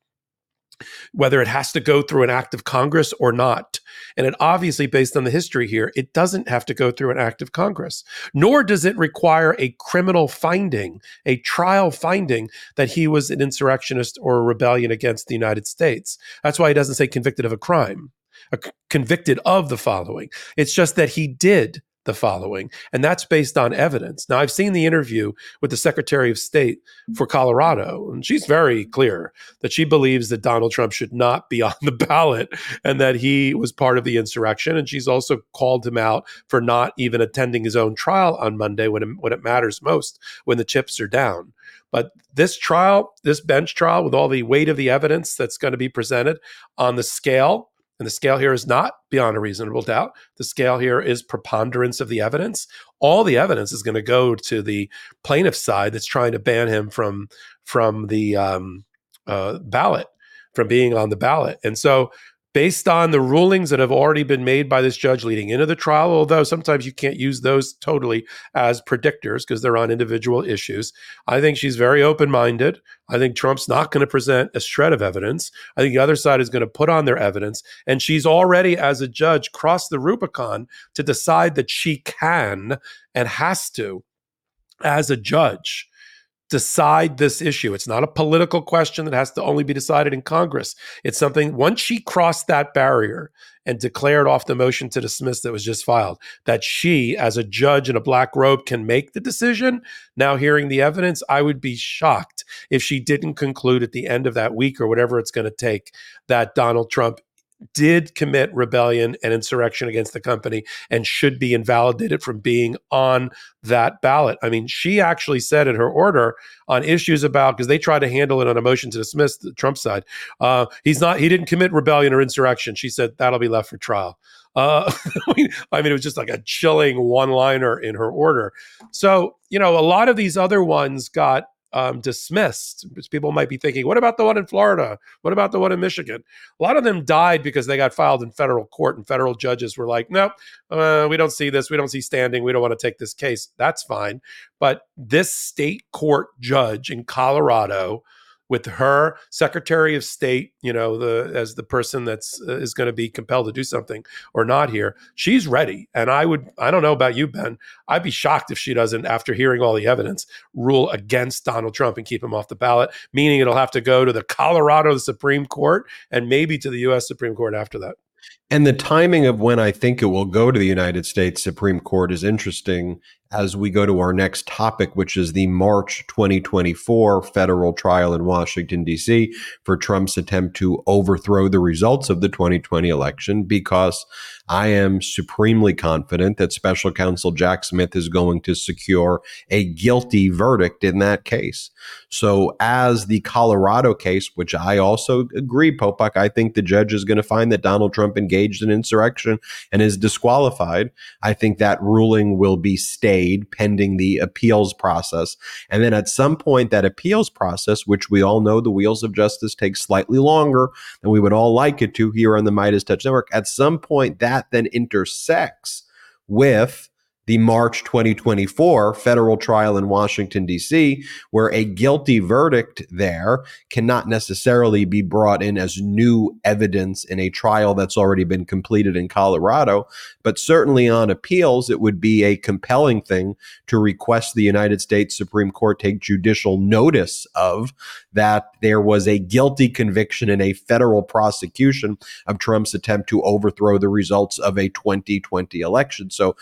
whether it has to go through an act of Congress or not. And it obviously, based on the history here, it doesn't have to go through an act of Congress, nor does it require a criminal finding, a trial finding that he was an insurrectionist or a rebellion against the United States. That's why he doesn't say convicted of a crime. A convicted of the following. It's just that he did the following, and that's based on evidence. Now, I've seen the interview with the Secretary of State for Colorado, and she's very clear that she believes that Donald Trump should not be on the ballot and that he was part of the insurrection. And she's also called him out for not even attending his own trial on Monday when it, when it matters most, when the chips are down. But this trial, this bench trial, with all the weight of the evidence that's going to be presented on the scale And the scale here is not beyond a reasonable doubt. The scale here is preponderance of the evidence. All the evidence is going to go to the plaintiff's side that's trying to ban him from from the um, uh, ballot, from being on the ballot. And so based on the rulings that have already been made by this judge leading into the trial, although sometimes you can't use those totally as predictors because they're on individual issues. I think she's very open minded. I think Trump's not going to present a shred of evidence. I think the other side is going to put on their evidence. And she's already, as a judge, crossed the Rubicon to decide that she can and has to, as a judge, decide this issue. It's not a political question that has to only be decided in Congress. It's something, once she crossed that barrier and declared off the motion to dismiss that was just filed, that she, as a judge in a black robe, can make the decision. Now, hearing the evidence, I would be shocked if she didn't conclude at the end of that week or whatever it's going to take that Donald Trump did commit rebellion and insurrection against the company and should be invalidated from being on that ballot. I mean, she actually said in her order on issues about because they tried to handle it on a motion to dismiss the Trump side. Uh, he's not. He didn't commit rebellion or insurrection. She said that'll be left for trial. Uh, I mean, it was just like a chilling one-liner in her order. So you know, a lot of these other ones got um, dismissed. People might be thinking, what about the one in Florida? What about the one in Michigan? A lot of them died because they got filed in federal court, and federal judges were like, nope, uh, we don't see this. We don't see standing. We don't want to take this case. That's fine. But this state court judge in Colorado, with her Secretary of State, you know, the as the person that's uh, is going to be compelled to do something or not here, she's ready. And I would, I don't know about you, Ben, I'd be shocked if she doesn't, after hearing all the evidence, rule against Donald Trump and keep him off the ballot. Meaning it'll have to go to the Colorado Supreme Court and maybe to the U.S. Supreme Court after that. And the timing of when I think it will go to the United States Supreme Court is interesting as we go to our next topic, which is the March 2024 federal trial in Washington, D.C. for Trump's attempt to overthrow the results of the 2020 election, because I am supremely confident that special counsel Jack Smith is going to secure a guilty verdict in that case. So, as the Colorado case, which I also agree, Popok, I think the judge is going to find that Donald Trump engaged in insurrection and is disqualified. I think that ruling will be stayed pending the appeals process. And then at some point, that appeals process, which we all know the wheels of justice take slightly longer than we would all like it to here on the MeidasTouch Network, at some point, that that then intersects with the March 2024 federal trial in Washington, D.C., where a guilty verdict there cannot necessarily be brought in as new evidence in a trial that's already been completed in Colorado. But certainly on appeals, it would be a compelling thing to request the United States Supreme Court take judicial notice of that there was a guilty conviction in a federal prosecution of Trump's attempt to overthrow the results of a 2020 election. So,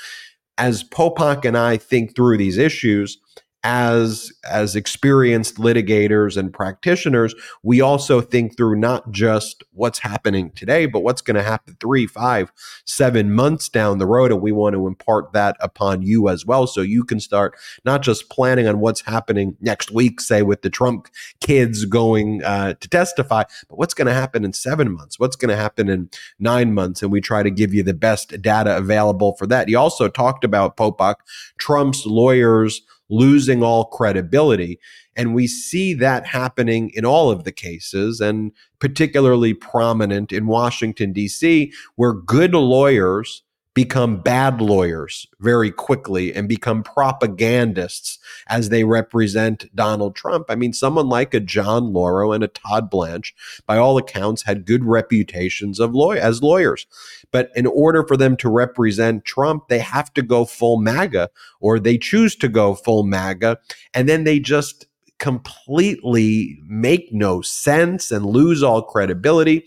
as Popok and I think through these issues, as as experienced litigators and practitioners we also think through not just what's happening today but what's going to happen three five seven months down the road and we want to impart that upon you as well so you can start not just planning on what's happening next week say with the trump kids going uh, to testify but what's going to happen in seven months? What's going to happen in nine months? And we try to give you the best data available for that. He also talked about popok trump's lawyers losing all credibility. And we see that happening in all of the cases, and particularly prominent in Washington, D.C., where good lawyers become bad lawyers very quickly and become propagandists as they represent Donald Trump. I mean, someone like a John Lauro and a Todd Blanche, by all accounts, had good reputations of law- as lawyers. But in order for them to represent Trump, they have to go full MAGA or they choose to go full MAGA. And then they just completely make no sense and lose all credibility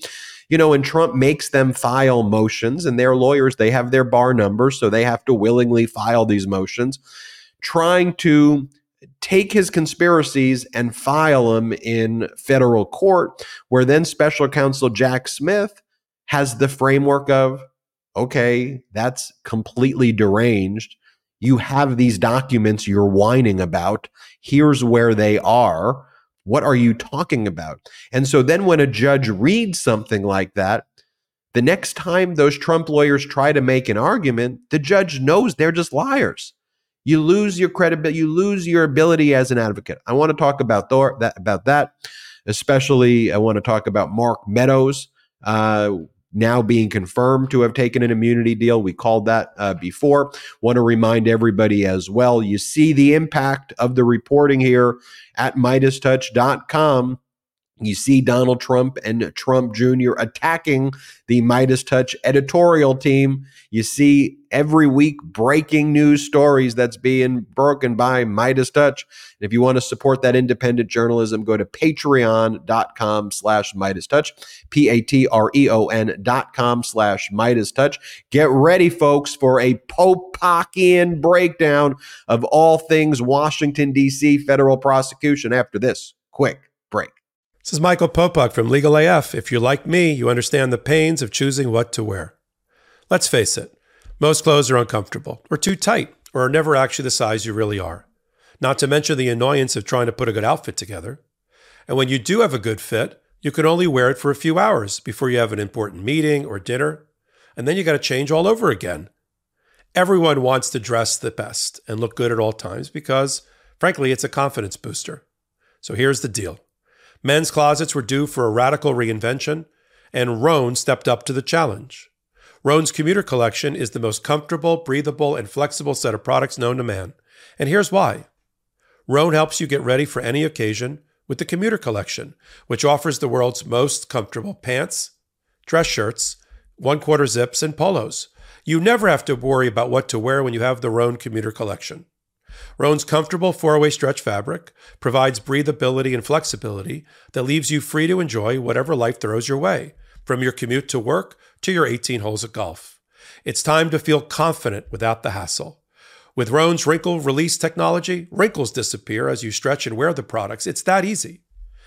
you know, and Trump makes them file motions, and their lawyers, they have their bar numbers, so they have to willingly file these motions, trying to take his conspiracies and file them in federal court, where then special counsel Jack Smith has the framework of, okay, that's completely deranged. You have these documents you're whining about. Here's where they are. What are you talking about? And so then when a judge reads something like that, the next time those Trump lawyers try to make an argument, the judge knows they're just liars. You lose your credibility, you lose your ability as an advocate. I want to talk about that about that. Especially, I want to talk about Mark Meadows. Uh, now being confirmed to have taken an immunity deal. We called that uh, before. Want to remind everybody as well. You see the impact of the reporting here at MeidasTouch.com you see Donald Trump and Trump Jr. attacking the MeidasTouch editorial team. You see every week breaking news stories that's being broken by MeidasTouch. And if you want to support that independent journalism, go to patreon.com slash MeidasTouch, P-A-T-R-E-O-N dot com slash MeidasTouch. Get ready, folks, for a Popokian breakdown of all things Washington, D.C. federal prosecution after this quick break. This is Michael Popok from Legal AF. If you're like me, you understand the pains of choosing what to wear. Let's face it, most clothes are uncomfortable, or too tight, or are never actually the size you really are. Not to mention the annoyance of trying to put a good outfit together. And when you do have a good fit, you can only wear it for a few hours before you have an important meeting or dinner, and then you got to change all over again. Everyone wants to dress the best and look good at all times because, frankly, it's a confidence booster. So here's the deal. Men's closets were due for a radical reinvention, and Rhone stepped up to the challenge. Rhone's commuter collection is the most comfortable, breathable, and flexible set of products known to man. And here's why. Rhone helps you get ready for any occasion with the commuter collection, which offers the world's most comfortable pants, dress shirts, one quarter zips, and polos. You never have to worry about what to wear when you have the Rhone commuter collection. Rhone's comfortable four way stretch fabric provides breathability and flexibility that leaves you free to enjoy whatever life throws your way, from your commute to work to your 18 holes of golf. It's time to feel confident without the hassle. With Rhone's wrinkle release technology, wrinkles disappear as you stretch and wear the products. It's that easy.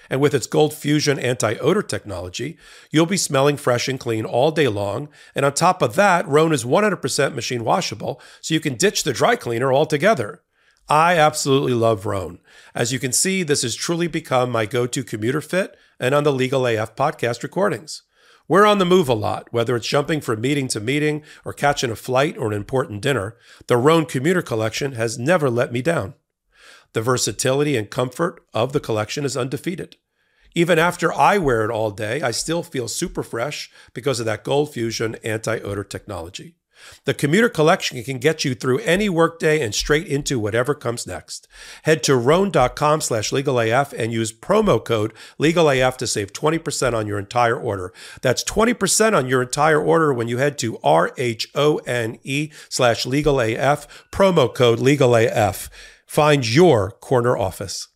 And with its Gold Fusion anti odor technology, you'll be smelling fresh and clean all day long. And on top of that, Rhone is 100% machine washable, so you can ditch the dry cleaner altogether. I absolutely love Rhone. As you can see, this has truly become my go to commuter fit and on the Legal AF podcast recordings. We're on the move a lot, whether it's jumping from meeting to meeting or catching a flight or an important dinner. The Rhone commuter collection has never let me down. The versatility and comfort of the collection is undefeated. Even after I wear it all day, I still feel super fresh because of that Gold Fusion anti odor technology. The commuter collection can get you through any workday and straight into whatever comes next. Head to rhone.com slash legalaf and use promo code legalaf to save 20% on your entire order. That's 20% on your entire order when you head to R-H-O-N-E slash legalaf, promo code legalaf. Find your corner office.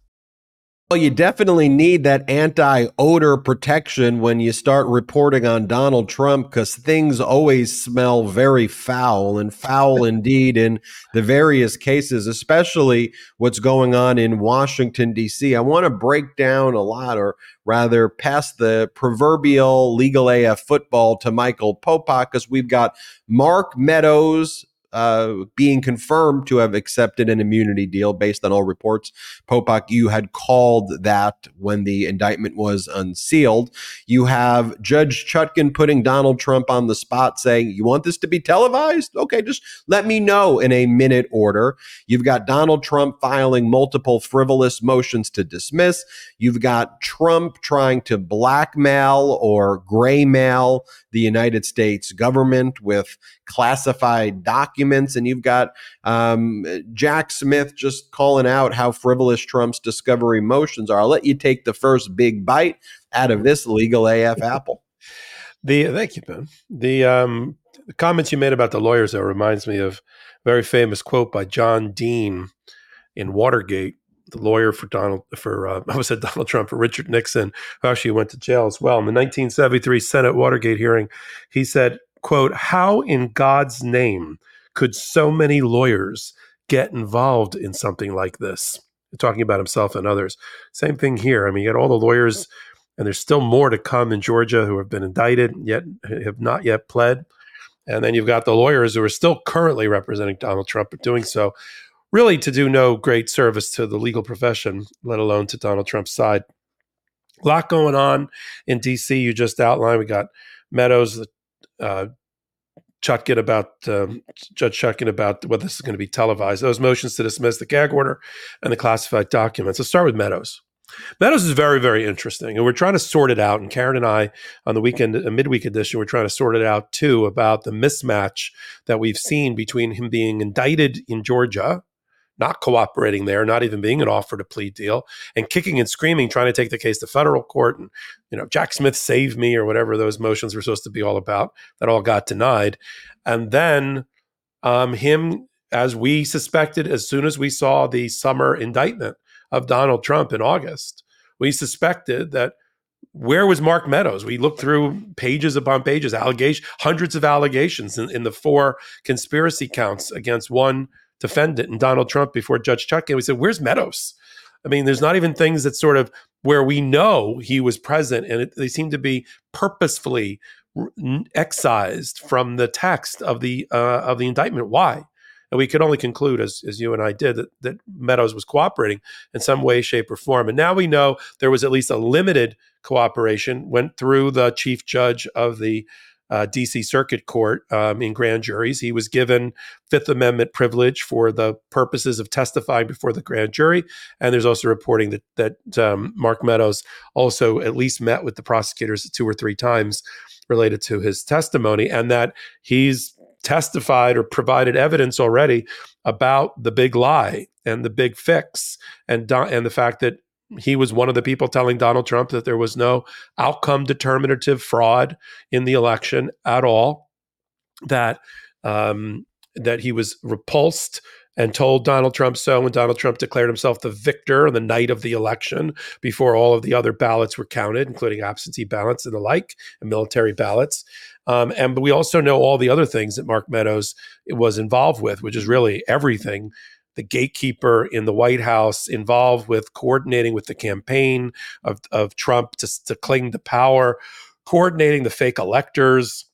Well, you definitely need that anti odor protection when you start reporting on Donald Trump because things always smell very foul and foul indeed in the various cases, especially what's going on in Washington, D.C. I want to break down a lot, or rather, pass the proverbial legal AF football to Michael Popok because we've got Mark Meadows uh, being confirmed to have accepted an immunity deal based on all reports. Popok, you had called that when the indictment was unsealed. You have Judge Chutkan putting Donald Trump on the spot saying, You want this to be televised? Okay, just let me know in a minute order. You've got Donald Trump filing multiple frivolous motions to dismiss. You've got Trump trying to blackmail or gray mail the United States government with classified documents. And you've got um, Jack Smith just calling out how frivolous Trump's discovery motions are. I'll let you take the first big bite out of this legal AF apple. The thank you, Ben. The um, the comments you made about the lawyers though reminds me of a very famous quote by John Dean in Watergate, the lawyer for Donald for uh, I was said Donald Trump for Richard Nixon, who actually went to jail as well. In the 1973 Senate Watergate hearing, he said, "quote How in God's name could so many lawyers get involved in something like this?" Talking about himself and others. Same thing here. I mean, you got all the lawyers, and there's still more to come in Georgia who have been indicted yet have not yet pled. And then you've got the lawyers who are still currently representing Donald Trump, but doing so really to do no great service to the legal profession, let alone to Donald Trump's side. A lot going on in DC. You just outlined. We got Meadows uh, Chutkan about um, Judge Chutkan about whether this is going to be televised. Those motions to dismiss the gag order and the classified documents. Let's start with Meadows. Meadows is very, very interesting, and we're trying to sort it out. And Karen and I, on the weekend, a midweek edition, we're trying to sort it out too about the mismatch that we've seen between him being indicted in Georgia not cooperating there, not even being an offer to plea deal, and kicking and screaming, trying to take the case to federal court. And, you know, Jack Smith saved me or whatever those motions were supposed to be all about. That all got denied. And then um, him, as we suspected, as soon as we saw the summer indictment of Donald Trump in August, we suspected that where was Mark Meadows? We looked through pages upon pages, allegations, hundreds of allegations in, in the four conspiracy counts against one defendant and Donald Trump before Judge Chutkan. We said, "Where's Meadows?" I mean, there's not even things that sort of where we know he was present, and it, they seem to be purposefully excised from the text of the uh, of the indictment. Why? And we could only conclude, as, as you and I did, that, that Meadows was cooperating in some way, shape, or form. And now we know there was at least a limited cooperation, went through the chief judge of the uh, DC Circuit Court um, in grand juries. He was given Fifth Amendment privilege for the purposes of testifying before the grand jury. And there's also reporting that that um, Mark Meadows also at least met with the prosecutors two or three times related to his testimony, and that he's testified or provided evidence already about the big lie and the big fix and and the fact that he was one of the people telling Donald Trump that there was no outcome determinative fraud in the election at all. That um, that he was repulsed and told Donald Trump so when Donald Trump declared himself the victor on the night of the election before all of the other ballots were counted, including absentee ballots and the like, and military ballots. Um, and we also know all the other things that Mark Meadows was involved with, which is really everything the gatekeeper in the White House involved with coordinating with the campaign of, of Trump to, to cling to power, coordinating the fake electors,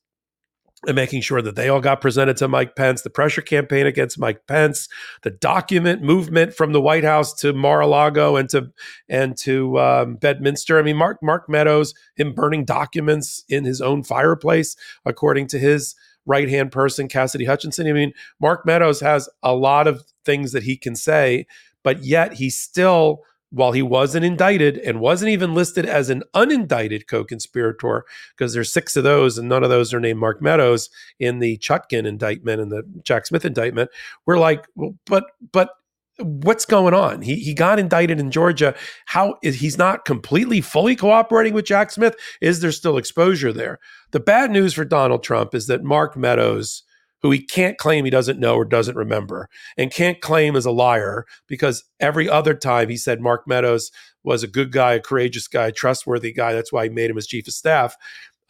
and making sure that they all got presented to Mike Pence, the pressure campaign against Mike Pence, the document movement from the White House to Mar-a-Lago and to and to um, Bedminster. I mean, Mark Mark Meadows, him burning documents in his own fireplace, according to his right hand person, Cassidy Hutchinson. I mean, Mark Meadows has a lot of things that he can say, but yet he still, while he wasn't indicted and wasn't even listed as an unindicted co conspirator, because there's six of those and none of those are named Mark Meadows in the Chutkan indictment and the Jack Smith indictment, we're like, well, but, but, what's going on? He he got indicted in Georgia. How is he's not completely fully cooperating with Jack Smith? Is there still exposure there? The bad news for Donald Trump is that Mark Meadows, who he can't claim he doesn't know or doesn't remember, and can't claim as a liar because every other time he said Mark Meadows was a good guy, a courageous guy, a trustworthy guy. That's why he made him his chief of staff.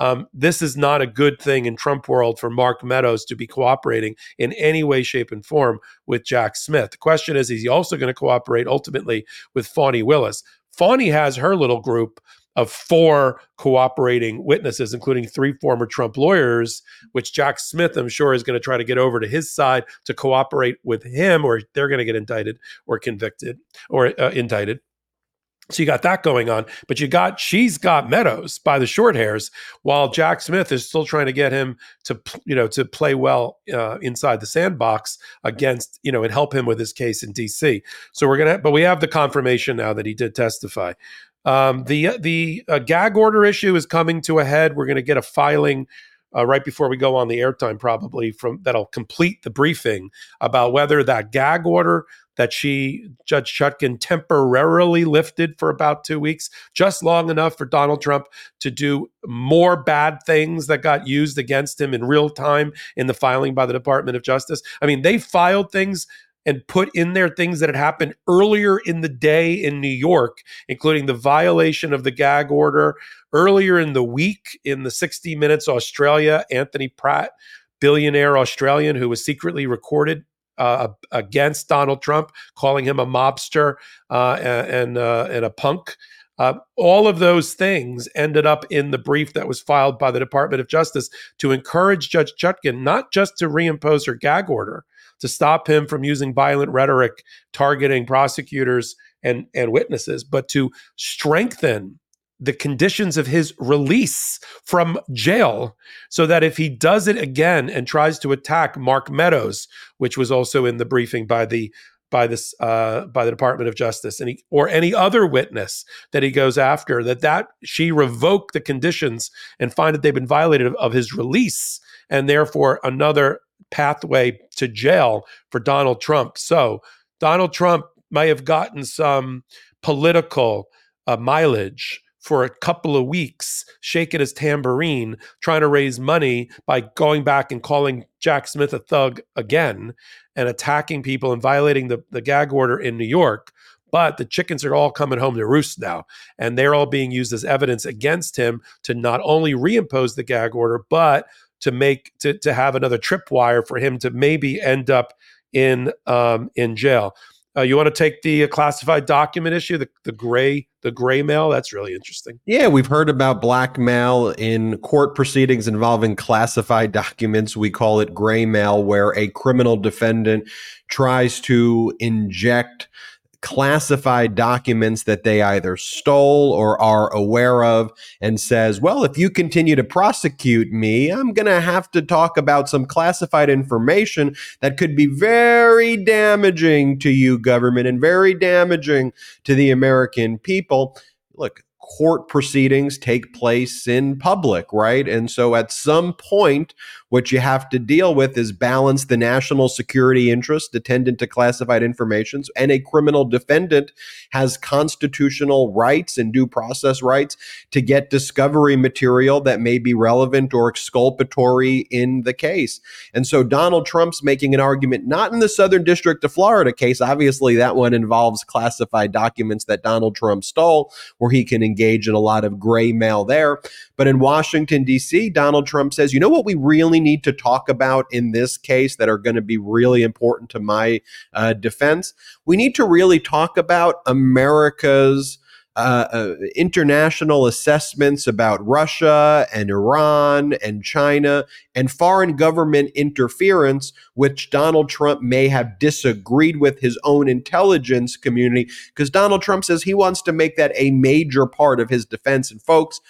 Um, this is not a good thing in Trump world for Mark Meadows to be cooperating in any way, shape, and form with Jack Smith. The question is, is he also going to cooperate ultimately with Fani Willis? Fani has her little group of four cooperating witnesses, including three former Trump lawyers, which Jack Smith, I'm sure, is going to try to get over to his side to cooperate with him, or they're going to get indicted or convicted or uh, indicted. So you got that going on, but you got she's got Meadows by the short hairs, while Jack Smith is still trying to get him to you know to play well uh, inside the sandbox against you know and help him with his case in D.C. So we're gonna, but we have the confirmation now that he did testify. Um, the the uh, gag order issue is coming to a head. We're going to get a filing uh, right before we go on the airtime, probably from that'll complete the briefing about whether that gag order that she, Judge Chutkan, temporarily lifted for about two weeks, just long enough for Donald Trump to do more bad things that got used against him in real time in the filing by the Department of Justice. I mean, they filed things and put in there things that had happened earlier in the day in New York, including the violation of the gag order earlier in the week in the 60 Minutes Australia, Anthony Pratt, billionaire Australian who was secretly recorded uh, against Donald Trump, calling him a mobster uh, and uh, and a punk. Uh, all of those things ended up in the brief that was filed by the Department of Justice to encourage Judge Chutkan not just to reimpose her gag order, to stop him from using violent rhetoric targeting prosecutors and, and witnesses, but to strengthen the conditions of his release from jail so that if he does it again and tries to attack Mark Meadows, which was also in the briefing by the by this uh, by the Department of Justice and he, or any other witness that he goes after that that she revoke the conditions and find that they've been violated of, of his release and therefore another pathway to jail for Donald Trump. So Donald Trump may have gotten some political uh, mileage for a couple of weeks, shaking his tambourine, trying to raise money by going back and calling Jack Smith a thug again and attacking people and violating the, the gag order in New York. But the chickens are all coming home to roost now, and they're all being used as evidence against him to not only reimpose the gag order, but to make to to have another tripwire for him to maybe end up in um, in jail. Uh, you want to take the uh, classified document issue, the, the gray the gray mail? That's really interesting. Yeah, we've heard about blackmail in court proceedings involving classified documents. We call it gray mail, where a criminal defendant tries to inject classified documents that they either stole or are aware of and says, well, if you continue to prosecute me, I'm going to have to talk about some classified information that could be very damaging to you, government, and very damaging to the American people. Look, court proceedings take place in public, right? And so at some point, what you have to deal with is balance the national security interest attendant to classified information, and a criminal defendant has constitutional rights and due process rights to get discovery material that may be relevant or exculpatory in the case. And so Donald Trump's making an argument not in the Southern District of Florida case. Obviously, that one involves classified documents that Donald Trump stole, where he can engage in a lot of gray mail there. But in Washington, D.C., Donald Trump says, you know what we really need to talk about in this case that are going to be really important to my uh, defense? We need to really talk about America's. Uh, uh, international assessments about Russia and Iran and China and foreign government interference, which Donald Trump may have disagreed with his own intelligence community, because Donald Trump says he wants to make that a major part of his defense. And folks,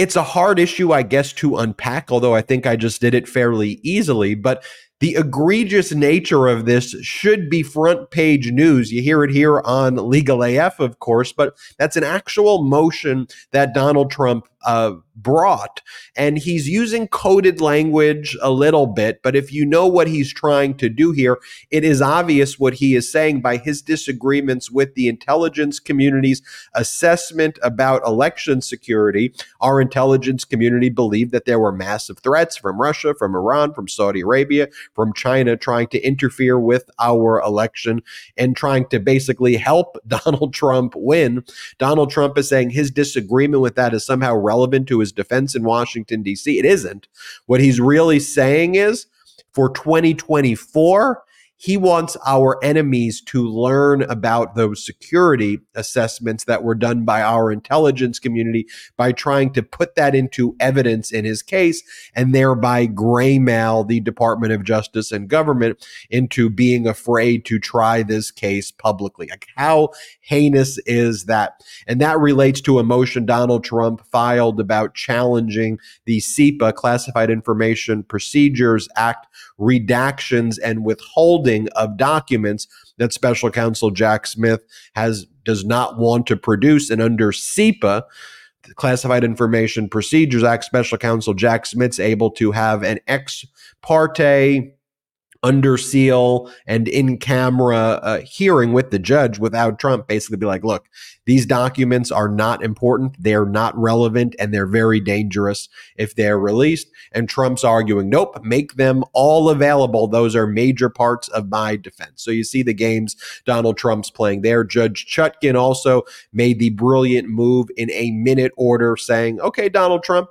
it's a hard issue, I guess, to unpack, although I think I just did it fairly easily. But the egregious nature of this should be front page news. You hear it here on Legal AF, of course, but that's an actual motion that Donald Trump uh, brought. And he's using coded language a little bit, but if you know what he's trying to do here, it is obvious what he is saying by his disagreements with the intelligence community's assessment about election security. Our intelligence community believed that there were massive threats from Russia, from Iran, from Saudi Arabia, from China trying to interfere with our election and trying to basically help Donald Trump win. Donald Trump is saying his disagreement with that is somehow relevant to his defense in Washington, D.C. It isn't. What he's really saying is for 2024, he wants our enemies to learn about those security assessments that were done by our intelligence community by trying to put that into evidence in his case and thereby graymail the Department of Justice and government into being afraid to try this case publicly. Like, how heinous is that? And that relates to a motion Donald Trump filed about challenging the CIPA, Classified Information Procedures Act, redactions and withholding of documents that special counsel Jack Smith has does not want to produce. And under CIPA the Classified Information Procedures Act special counsel Jack Smith's able to have an ex parte under seal and in camera uh, hearing with the judge without Trump basically be like, look, these documents are not important, they're not relevant, and they're very dangerous if they're released. And Trump's arguing, nope, make them all available. Those are major parts of my defense. So you see the games Donald Trump's playing there. Judge Chutkan also made the brilliant move in a minute order saying, okay, Donald Trump,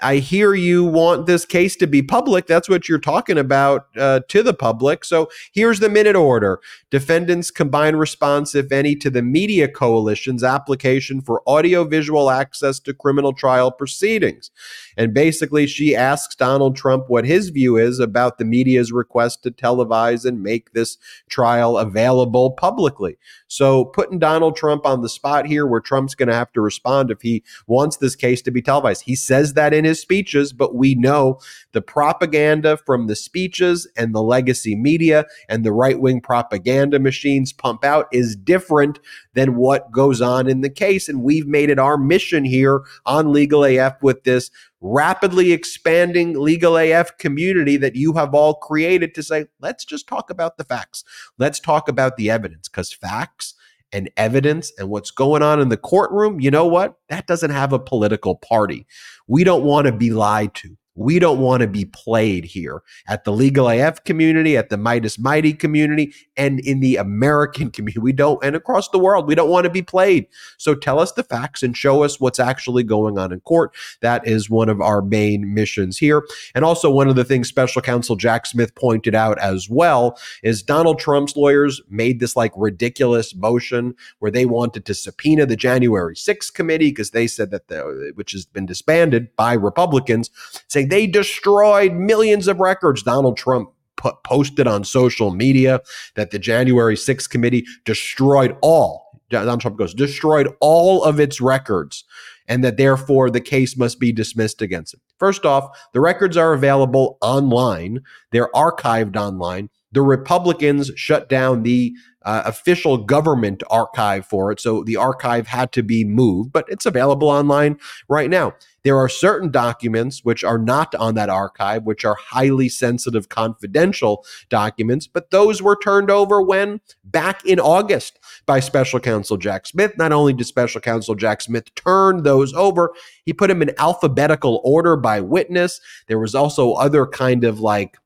I hear you want this case to be public. That's what you're talking about uh, to the public. So here's the minute order. Defendants combined response, if any, to the Media Coalition's application for audiovisual access to criminal trial proceedings. And basically, she asks Donald Trump what his view is about the media's request to televise and make this trial available publicly. So putting Donald Trump on the spot here where Trump's going to have to respond if he wants this case to be televised. He says that in his speeches, but we know the propaganda from the speeches and the legacy media and the right wing propaganda machines pump out is different than what goes on in the case. And we've made it our mission here on Legal AF with this rapidly expanding legal AF community that you have all created to say, let's just talk about the facts. Let's talk about the evidence because facts and evidence and what's going on in the courtroom, you know what? That doesn't have a political party. We don't want to be lied to. We don't want to be played here at the Legal AF community, at the Meidas Mighty community, and in the American community. We don't, and across the world, we don't want to be played. So tell us the facts and show us what's actually going on in court. That is one of our main missions here. And also, one of the things special counsel Jack Smith pointed out as well is Donald Trump's lawyers made this like ridiculous motion where they wanted to subpoena the January 6th committee because they said that the, which has been disbanded by Republicans, saying they destroyed millions of records. Donald Trump put, posted on social media that the January 6th committee destroyed all. Donald Trump goes, destroyed all of its records, and that therefore the case must be dismissed against him. First off, the records are available online, they're archived online. The Republicans shut down the uh, official government archive for it. So the archive had to be moved, but it's available online right now. There are certain documents which are not on that archive, which are highly sensitive, confidential documents, but those were turned over when back in August by special counsel Jack Smith. Not only did special counsel Jack Smith turn those over, he put them in alphabetical order by witness. There was also other kind of like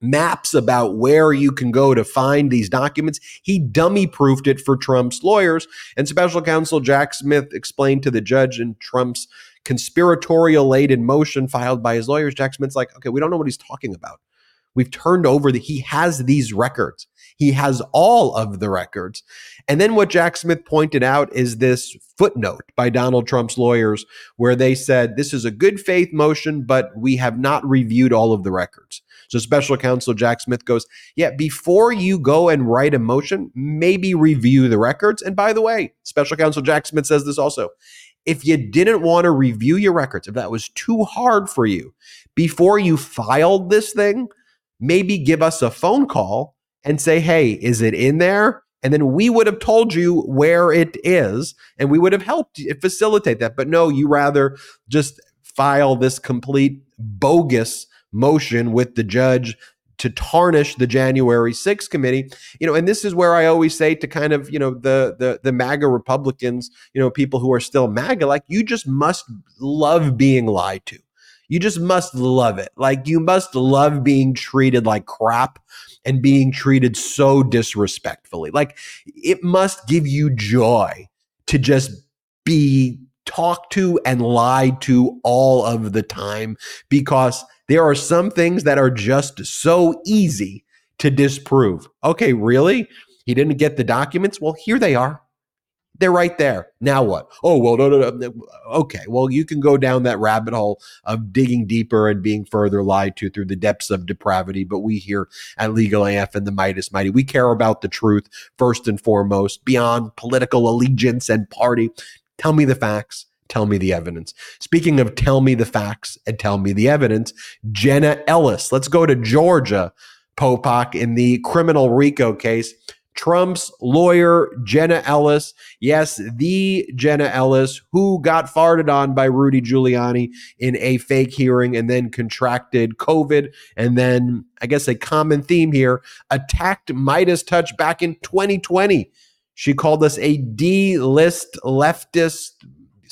maps about where you can go to find these documents. He dummy proofed it for Trump's lawyers. And special counsel Jack Smith explained to the judge in Trump's conspiratorial laden motion filed by his lawyers. Jack Smith's like, okay, we don't know what he's talking about. We've turned over that he has these records. He has all of the records. And then what Jack Smith pointed out is this footnote by Donald Trump's lawyers where they said this is a good faith motion, but we have not reviewed all of the records. So special counsel Jack Smith goes, yeah, before you go and write a motion, maybe review the records. And by the way, special counsel Jack Smith says this also. If you didn't want to review your records, if that was too hard for you, before you filed this thing, maybe give us a phone call and say, hey, is it in there? And then we would have told you where it is and we would have helped facilitate that. But no, you rather just file this complete bogus motion with the judge to tarnish the January 6th committee. You know, and this is where I always say to kind of, you know, the the the MAGA Republicans, you know, people who are still MAGA, like you just must love being lied to. You just must love it. Like you must love being treated like crap and being treated so disrespectfully. Like it must give you joy to just be talked to and lied to all of the time because there are some things that are just so easy to disprove. Okay, really? He didn't get the documents? Well, here they are. They're right there. Now what? Oh, well, no, no, no. Okay, well, you can go down that rabbit hole of digging deeper and being further lied to through the depths of depravity. But we here at Legal AF and the Meidas Mighty, we care about the truth first and foremost, beyond political allegiance and party. Tell me the facts tell me the evidence. Speaking of tell me the facts and tell me the evidence, Jenna Ellis. Let's go to Georgia, Popok, in the criminal RICO case. Trump's lawyer, Jenna Ellis. Yes, the Jenna Ellis, who got farted on by Rudy Giuliani in a fake hearing and then contracted COVID. And then, I guess a common theme here, attacked MeidasTouch back in 2020. She called us a D list leftist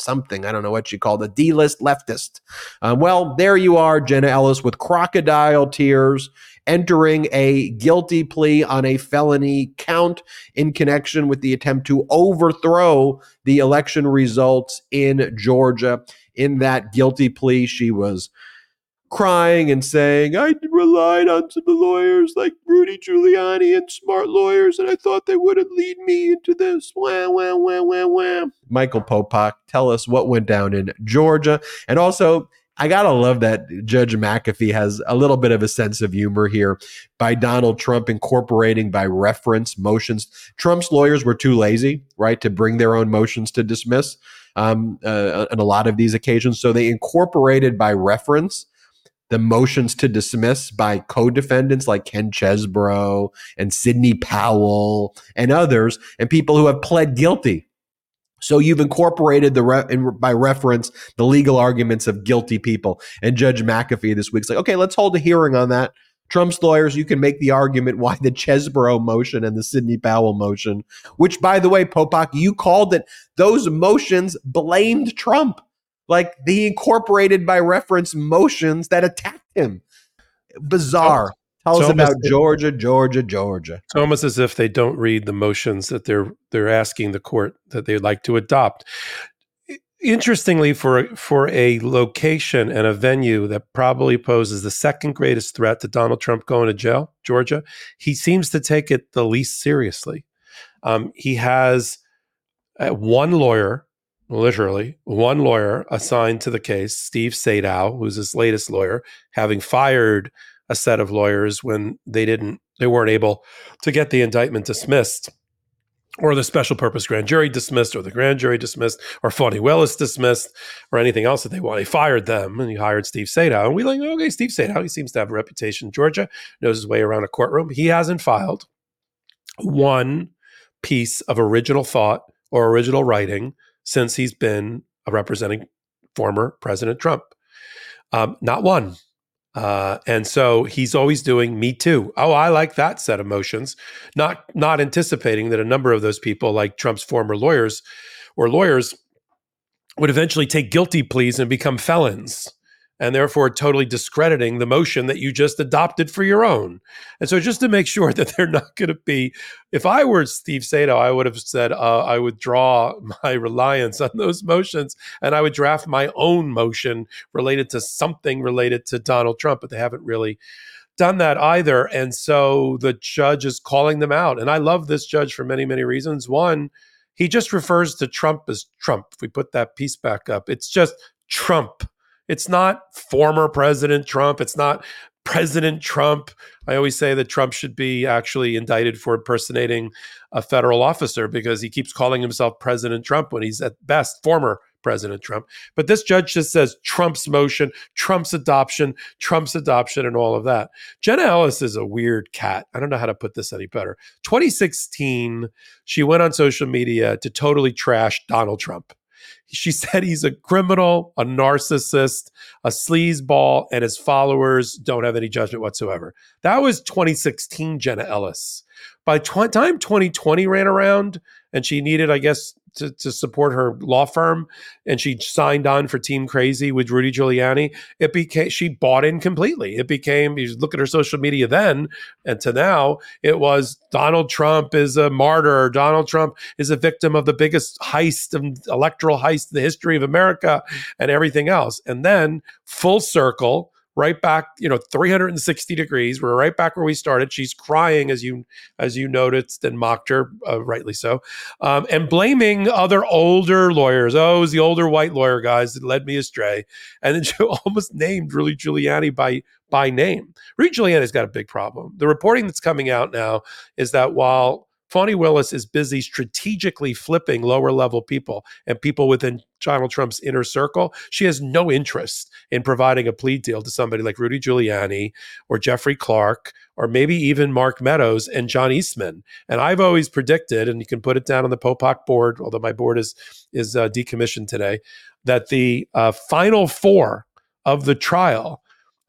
something. I don't know what she called a D list leftist. Um, well, there you are, Jenna Ellis, with crocodile tears entering a guilty plea on a felony count in connection with the attempt to overthrow the election results in Georgia. In that guilty plea, she was crying and saying, I relied on some lawyers like Rudy Giuliani and smart lawyers, and I thought they wouldn't lead me into this. Wham, wham, wham, wham, wham. Michael Popok, tell us what went down in Georgia. And also, I gotta love that Judge McAfee has a little bit of a sense of humor here by Donald Trump incorporating by reference motions. Trump's lawyers were too lazy, right, to bring their own motions to dismiss um, uh, on a lot of these occasions. So they incorporated by reference the motions to dismiss by co-defendants like Ken Chesebro and Sidney Powell and others, and people who have pled guilty. So you've incorporated the re- by reference the legal arguments of guilty people. And Judge McAfee this week's like, okay, let's hold a hearing on that. Trump's lawyers, you can make the argument why the Chesebro motion and the Sidney Powell motion, which by the way, Popok, you called it, those motions blamed Trump. Like he incorporated by reference motions that attacked him. Bizarre. Tell us about Georgia, Georgia, Georgia. It's almost as if they don't read the motions that they're they're asking the court that they'd like to adopt. Interestingly, for for a location and a venue that probably poses the second greatest threat to Donald Trump going to jail, Georgia, he seems to take it the least seriously. Um, he has uh, one lawyer literally one lawyer assigned to the case, Steve Sadow, who's his latest lawyer, having fired a set of lawyers when they didn't they weren't able to get the indictment dismissed or the special purpose grand jury dismissed or the grand jury dismissed or Fani Willis dismissed or anything else that they want. They fired them and he hired Steve Sadow. And we like, okay, Steve Sadow, he seems to have a reputation in Georgia, knows his way around a courtroom. He hasn't filed one piece of original thought or original writing since he's been representing former President Trump. Um, not one. Uh, and so he's always doing me too. Oh, I like that set of motions, not not anticipating that a number of those people, like Trump's former lawyers or lawyers, would eventually take guilty pleas and become felons and therefore totally discrediting the motion that you just adopted for your own. And so, just to make sure that they're not going to be, if I were Steve Sadow, I would have said uh, I would draw my reliance on those motions and I would draft my own motion related to something related to Donald Trump, but they haven't really done that either. And so the judge is calling them out. And I love this judge for many, many reasons. One, he just refers to Trump as Trump. If we put that piece back up, it's just Trump it's not former President Trump. It's not President Trump. I always say that Trump should be actually indicted for impersonating a federal officer because he keeps calling himself President Trump when he's at best former President Trump. But this judge just says Trump's motion, Trump's adoption, Trump's adoption, and all of that. Jenna Ellis is a weird cat. I don't know how to put this any better. 2016, she went on social media to totally trash Donald Trump. She said he's a criminal, a narcissist, a sleazeball, and his followers don't have any judgment whatsoever. That was 2016 Jenna Ellis. By tw- time 2020 ran around and she needed, I guess, to, to support her law firm and she signed on for Team Crazy with Rudy Giuliani, it became she bought in completely. It became you look at her social media then and to now, it was Donald Trump is a martyr. Donald Trump is a victim of the biggest heist and electoral heist in the history of America and everything else. And then full circle right back, you know, 360 degrees. We're right back where we started. She's crying as you as you noticed and mocked her, uh, rightly so, um, and blaming other older lawyers. Oh, it was the older white lawyer guys that led me astray, and then she almost named Rudy Giuliani by by name. Rudy Giuliani's got a big problem. The reporting that's coming out now is that while Fani Willis is busy strategically flipping lower level people and people within Donald Trump's inner circle. She has no interest in providing a plea deal to somebody like Rudy Giuliani or Jeffrey Clark or maybe even Mark Meadows and John Eastman. And I've always predicted, and you can put it down on the Popok board, although my board is is uh, decommissioned today, that the uh, final four of the trial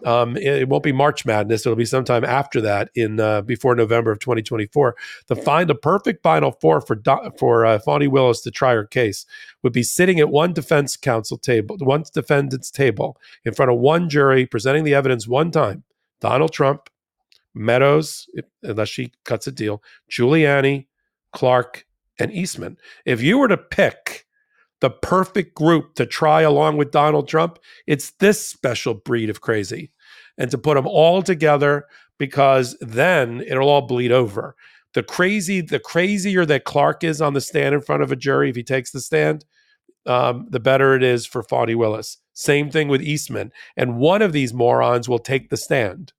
Um, it, it, won't be March Madness. It'll be sometime after that, in uh, before November of 2024. To find a perfect final four for for uh, Willis to try her case would be sitting at one defense counsel table, one defendant's table, in front of one jury, presenting the evidence one time. Donald Trump, Meadows, unless she cuts a deal, Giuliani, Clark, and Eastman. If you were to pick the perfect group to try along with Donald Trump, it's this special breed of crazy. And to put them all together because then it'll all bleed over. The crazy, the crazier that Clark is on the stand in front of a jury, if he takes the stand, um, the better it is for Fani Willis. Same thing with Eastman. And one of these morons will take the stand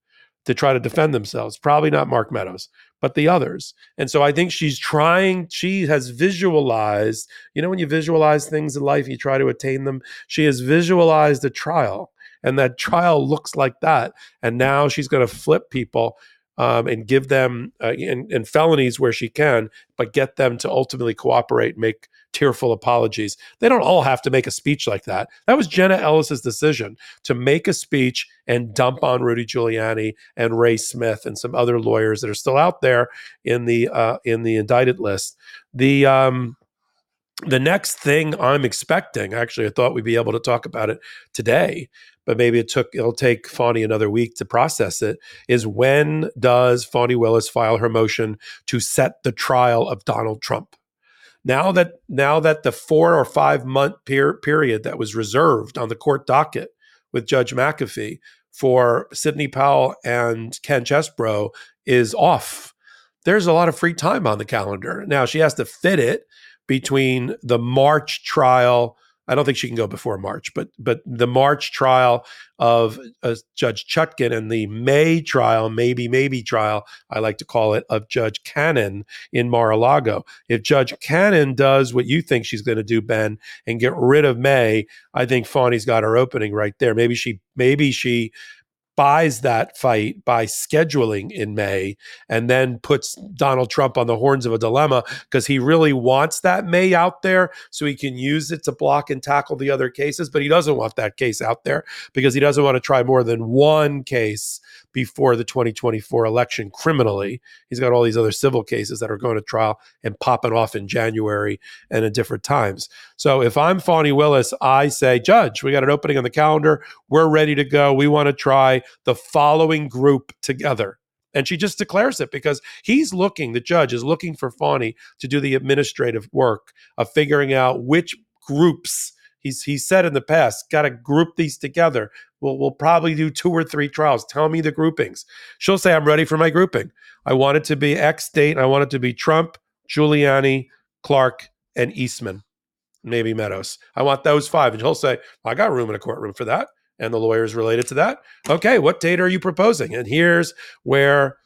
to try to defend themselves. Probably not Mark Meadows, but the others. And so I think she's trying, she has visualized, you know, when you visualize things in life, you try to attain them. She has visualized a trial, and that trial looks like that. And now she's going to flip people um, and give them uh, felonies where she can, but get them to ultimately cooperate, make tearful apologies. They don't all have to make a speech like that. That was Jenna Ellis's decision to make a speech and dump on Rudy Giuliani and Ray Smith and some other lawyers that are still out there in the uh, in the indicted list. The um, the next thing I'm expecting, actually, I thought we'd be able to talk about it today, but maybe it took it'll take Fani another week to process it. Is when does Fani Willis file her motion to set the trial of Donald Trump? Now that now that the four or five month per- period that was reserved on the court docket with Judge McAfee for Sidney Powell and Ken Chesebro is off. There's a lot of free time on the calendar. Now she has to fit it between the March trial. I don't think she can go before March, but but the March trial of uh, Judge Chutkan and the May trial, maybe maybe trial, I like to call it, of Judge Cannon in Mar-a-Lago. If Judge Cannon does what you think she's going to do, Ben, and get rid of May, I think Fani's got her opening right there. Maybe she maybe she buys that fight by scheduling in May and then puts Donald Trump on the horns of a dilemma because he really wants that May out there so he can use it to block and tackle the other cases. But he doesn't want that case out there because he doesn't want to try more than one case before the 2024 election criminally. He's got all these other civil cases that are going to trial and popping off in January and at different times. So if I'm Fani Willis, I say, Judge, we got an opening on the calendar. We're ready to go. We want to try the following group together. And she just declares it because he's looking, the judge is looking for Fani to do the administrative work of figuring out which groups he's he said in the past, got to group these together. We'll, we'll probably do two or three trials. Tell me the groupings. She'll say, I'm ready for my grouping. I want it to be X date. I want it to be Trump, Giuliani, Clark, and Eastman, maybe Meadows. I want those five. And he'll say, I got room in a courtroom for that. And the lawyers related to that. Okay, what date are you proposing? And here's where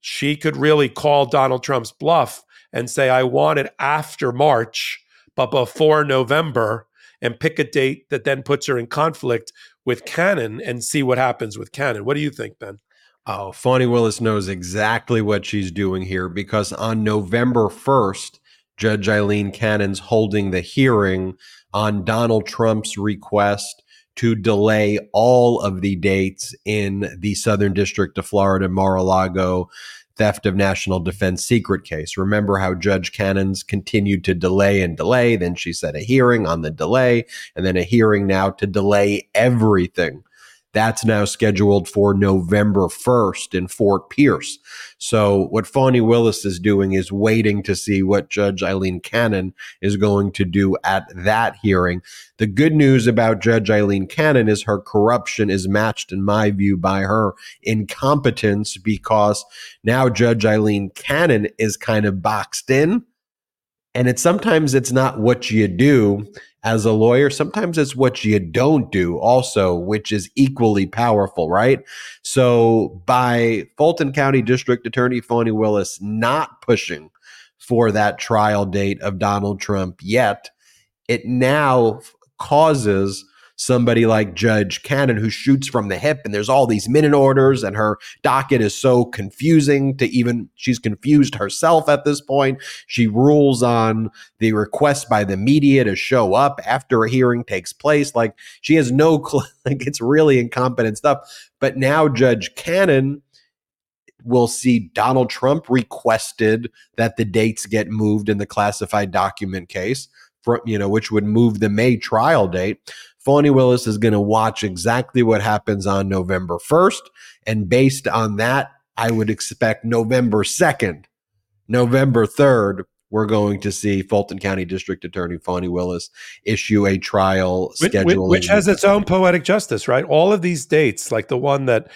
she could really call Donald Trump's bluff and say, I want it after March, but before November and pick a date that then puts her in conflict with Cannon and see what happens with Cannon. What do you think, Ben? Oh, Fani Willis knows exactly what she's doing here because on November 1st, Judge Aileen Cannon's holding the hearing on Donald Trump's request to delay all of the dates in the Southern District of Florida, Mar a Lago theft of national defense secret case. Remember how Judge Cannons continued to delay and delay. Then she set a hearing on the delay and then a hearing now to delay everything that's now scheduled for November 1st in Fort Pierce. So what Fani Willis is doing is waiting to see what Judge Aileen Cannon is going to do at that hearing. The good news about Judge Aileen Cannon is her corruption is matched, in my view, by her incompetence because now Judge Aileen Cannon is kind of boxed in. And it's sometimes it's not what you do as a lawyer, sometimes it's what you don't do also, which is equally powerful, right? So by Fulton County District Attorney Fani Willis not pushing for that trial date of Donald Trump yet, it now causes somebody like Judge Cannon who shoots from the hip and there's all these minute orders and her docket is so confusing to even she's confused herself at this point. She rules on the request by the media to show up after a hearing takes place. Like she has no clue. Like it's really incompetent stuff. But now Judge Cannon will see Donald Trump requested that the dates get moved in the classified document case, for, you know, which would move the May trial date. Fani Willis is going to watch exactly what happens on November 1st. And based on that, I would expect November 2nd, November 3rd, we're going to see Fulton County District Attorney Fani Willis issue a trial schedule, which, which, has its own poetic justice, right? All of these dates, like the one that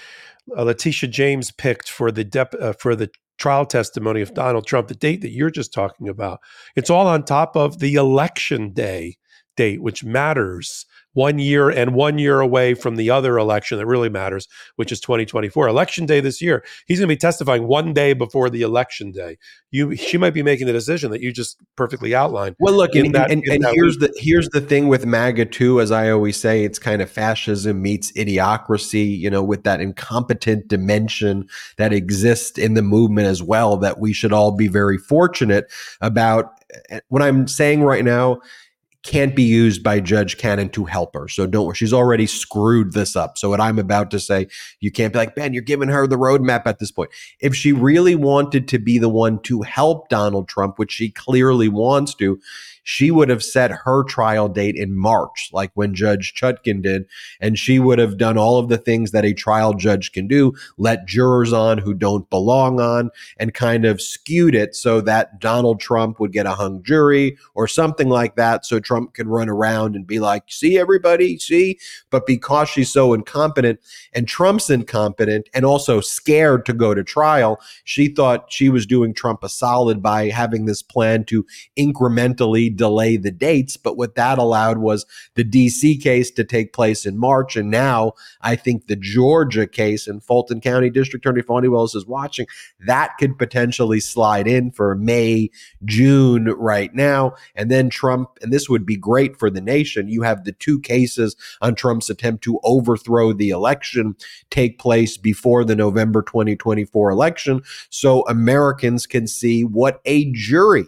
uh, Letitia James picked for the dep- uh, for the trial testimony of Donald Trump, the date that you're just talking about, it's all on top of the election day date, which matters one year and one year away from the other election that really matters, which is 2024. Election day this year. He's going to be testifying one day before the election day. You, she might be making the decision that you just perfectly outlined. Well, look, and, that, and, and here's week. the here's the thing with MAGA too. As I always say, it's kind of fascism meets idiocracy. You know, with that incompetent dimension that exists in the movement as well. That we should all be very fortunate about. What I'm saying right now can't be used by Judge Cannon to help her. So don't worry. She's already screwed this up. So what I'm about to say, you can't be like, Ben, you're giving her the roadmap at this point. If she really wanted to be the one to help Donald Trump, which she clearly wants to, she would have set her trial date in March, like when Judge Chutkan did. And she would have done all of the things that a trial judge can do, let jurors on who don't belong on, and kind of skewed it so that Donald Trump would get a hung jury or something like that. So Trump can run around and be like, see, everybody, see? But because she's so incompetent and Trump's incompetent and also scared to go to trial, she thought she was doing Trump a solid by having this plan to incrementally delay the dates. But what that allowed was the DC case to take place in March. And now I think the Georgia case in Fulton County District Attorney Fani Willis is watching. That could potentially slide in for May, June right now. And then Trump, and this would be great for the nation. You have the two cases on Trump's attempt to overthrow the election take place before the November 2024 election. So Americans can see what a jury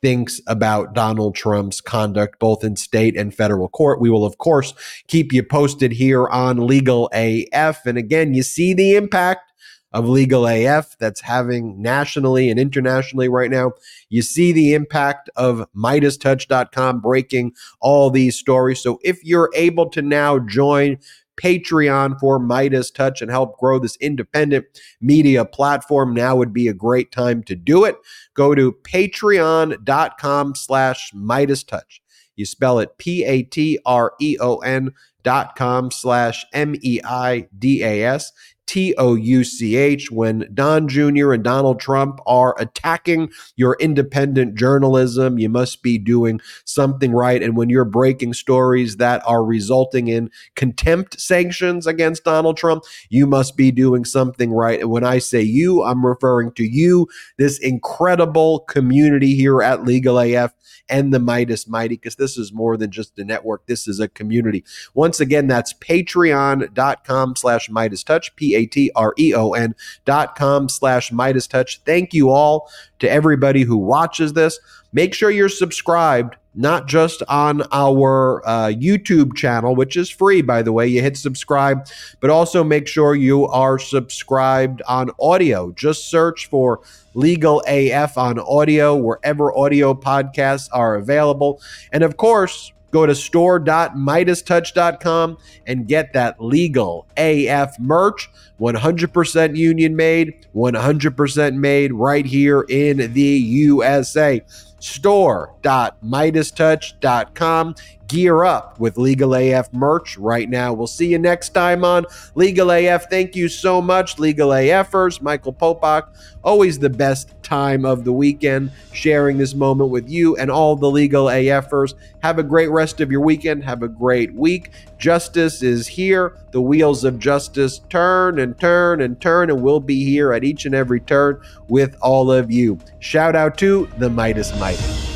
thinks about Donald Trump's conduct, both in state and federal court. We will, of course, keep you posted here on Legal AF. And again, you see the impact of Legal AF that's having nationally and internationally right now. You see the impact of MeidasTouch.com breaking all these stories. So if you're able to now join Patreon for MeidasTouch and help grow this independent media platform, now would be a great time to do it. Go to patreon.com slash MeidasTouch. You spell it P-A-T-R-E-O-N dot com slash M-E-I-D-A-S. T O U C H when Don Jr. and Donald Trump are attacking your independent journalism. You must be doing something right. And when you're breaking stories that are resulting in contempt sanctions against Donald Trump, you must be doing something right. And when I say you, I'm referring to you, this incredible community here at Legal AF and the Meidas Mighty, because this is more than just a network. This is a community. Once again, that's patreon.com slash Meidas Touch, P A T R E O N dot com slash MeidasTouch. Thank you all to everybody who watches this. Make sure you're subscribed, not just on our uh, YouTube channel, which is free, by the way. You hit subscribe, but also make sure you are subscribed on audio. Just search for Legal AF on audio, wherever audio podcasts are available. And of course, Go to store.meidastouch.com and get that legal AF merch. 100% union made, 100% made right here in the USA. Store.meidastouch.com gear up with Legal AF merch right now. We'll see you next time on Legal AF. Thank you so much, Legal AFers. Michael Popok, always the best time of the weekend sharing this moment with you and all the Legal AFers. Have a great rest of your weekend. Have a great week. Justice is here. The wheels of justice turn and turn and turn, and we'll be here at each and every turn with all of you. Shout out to the Meidas Mighty.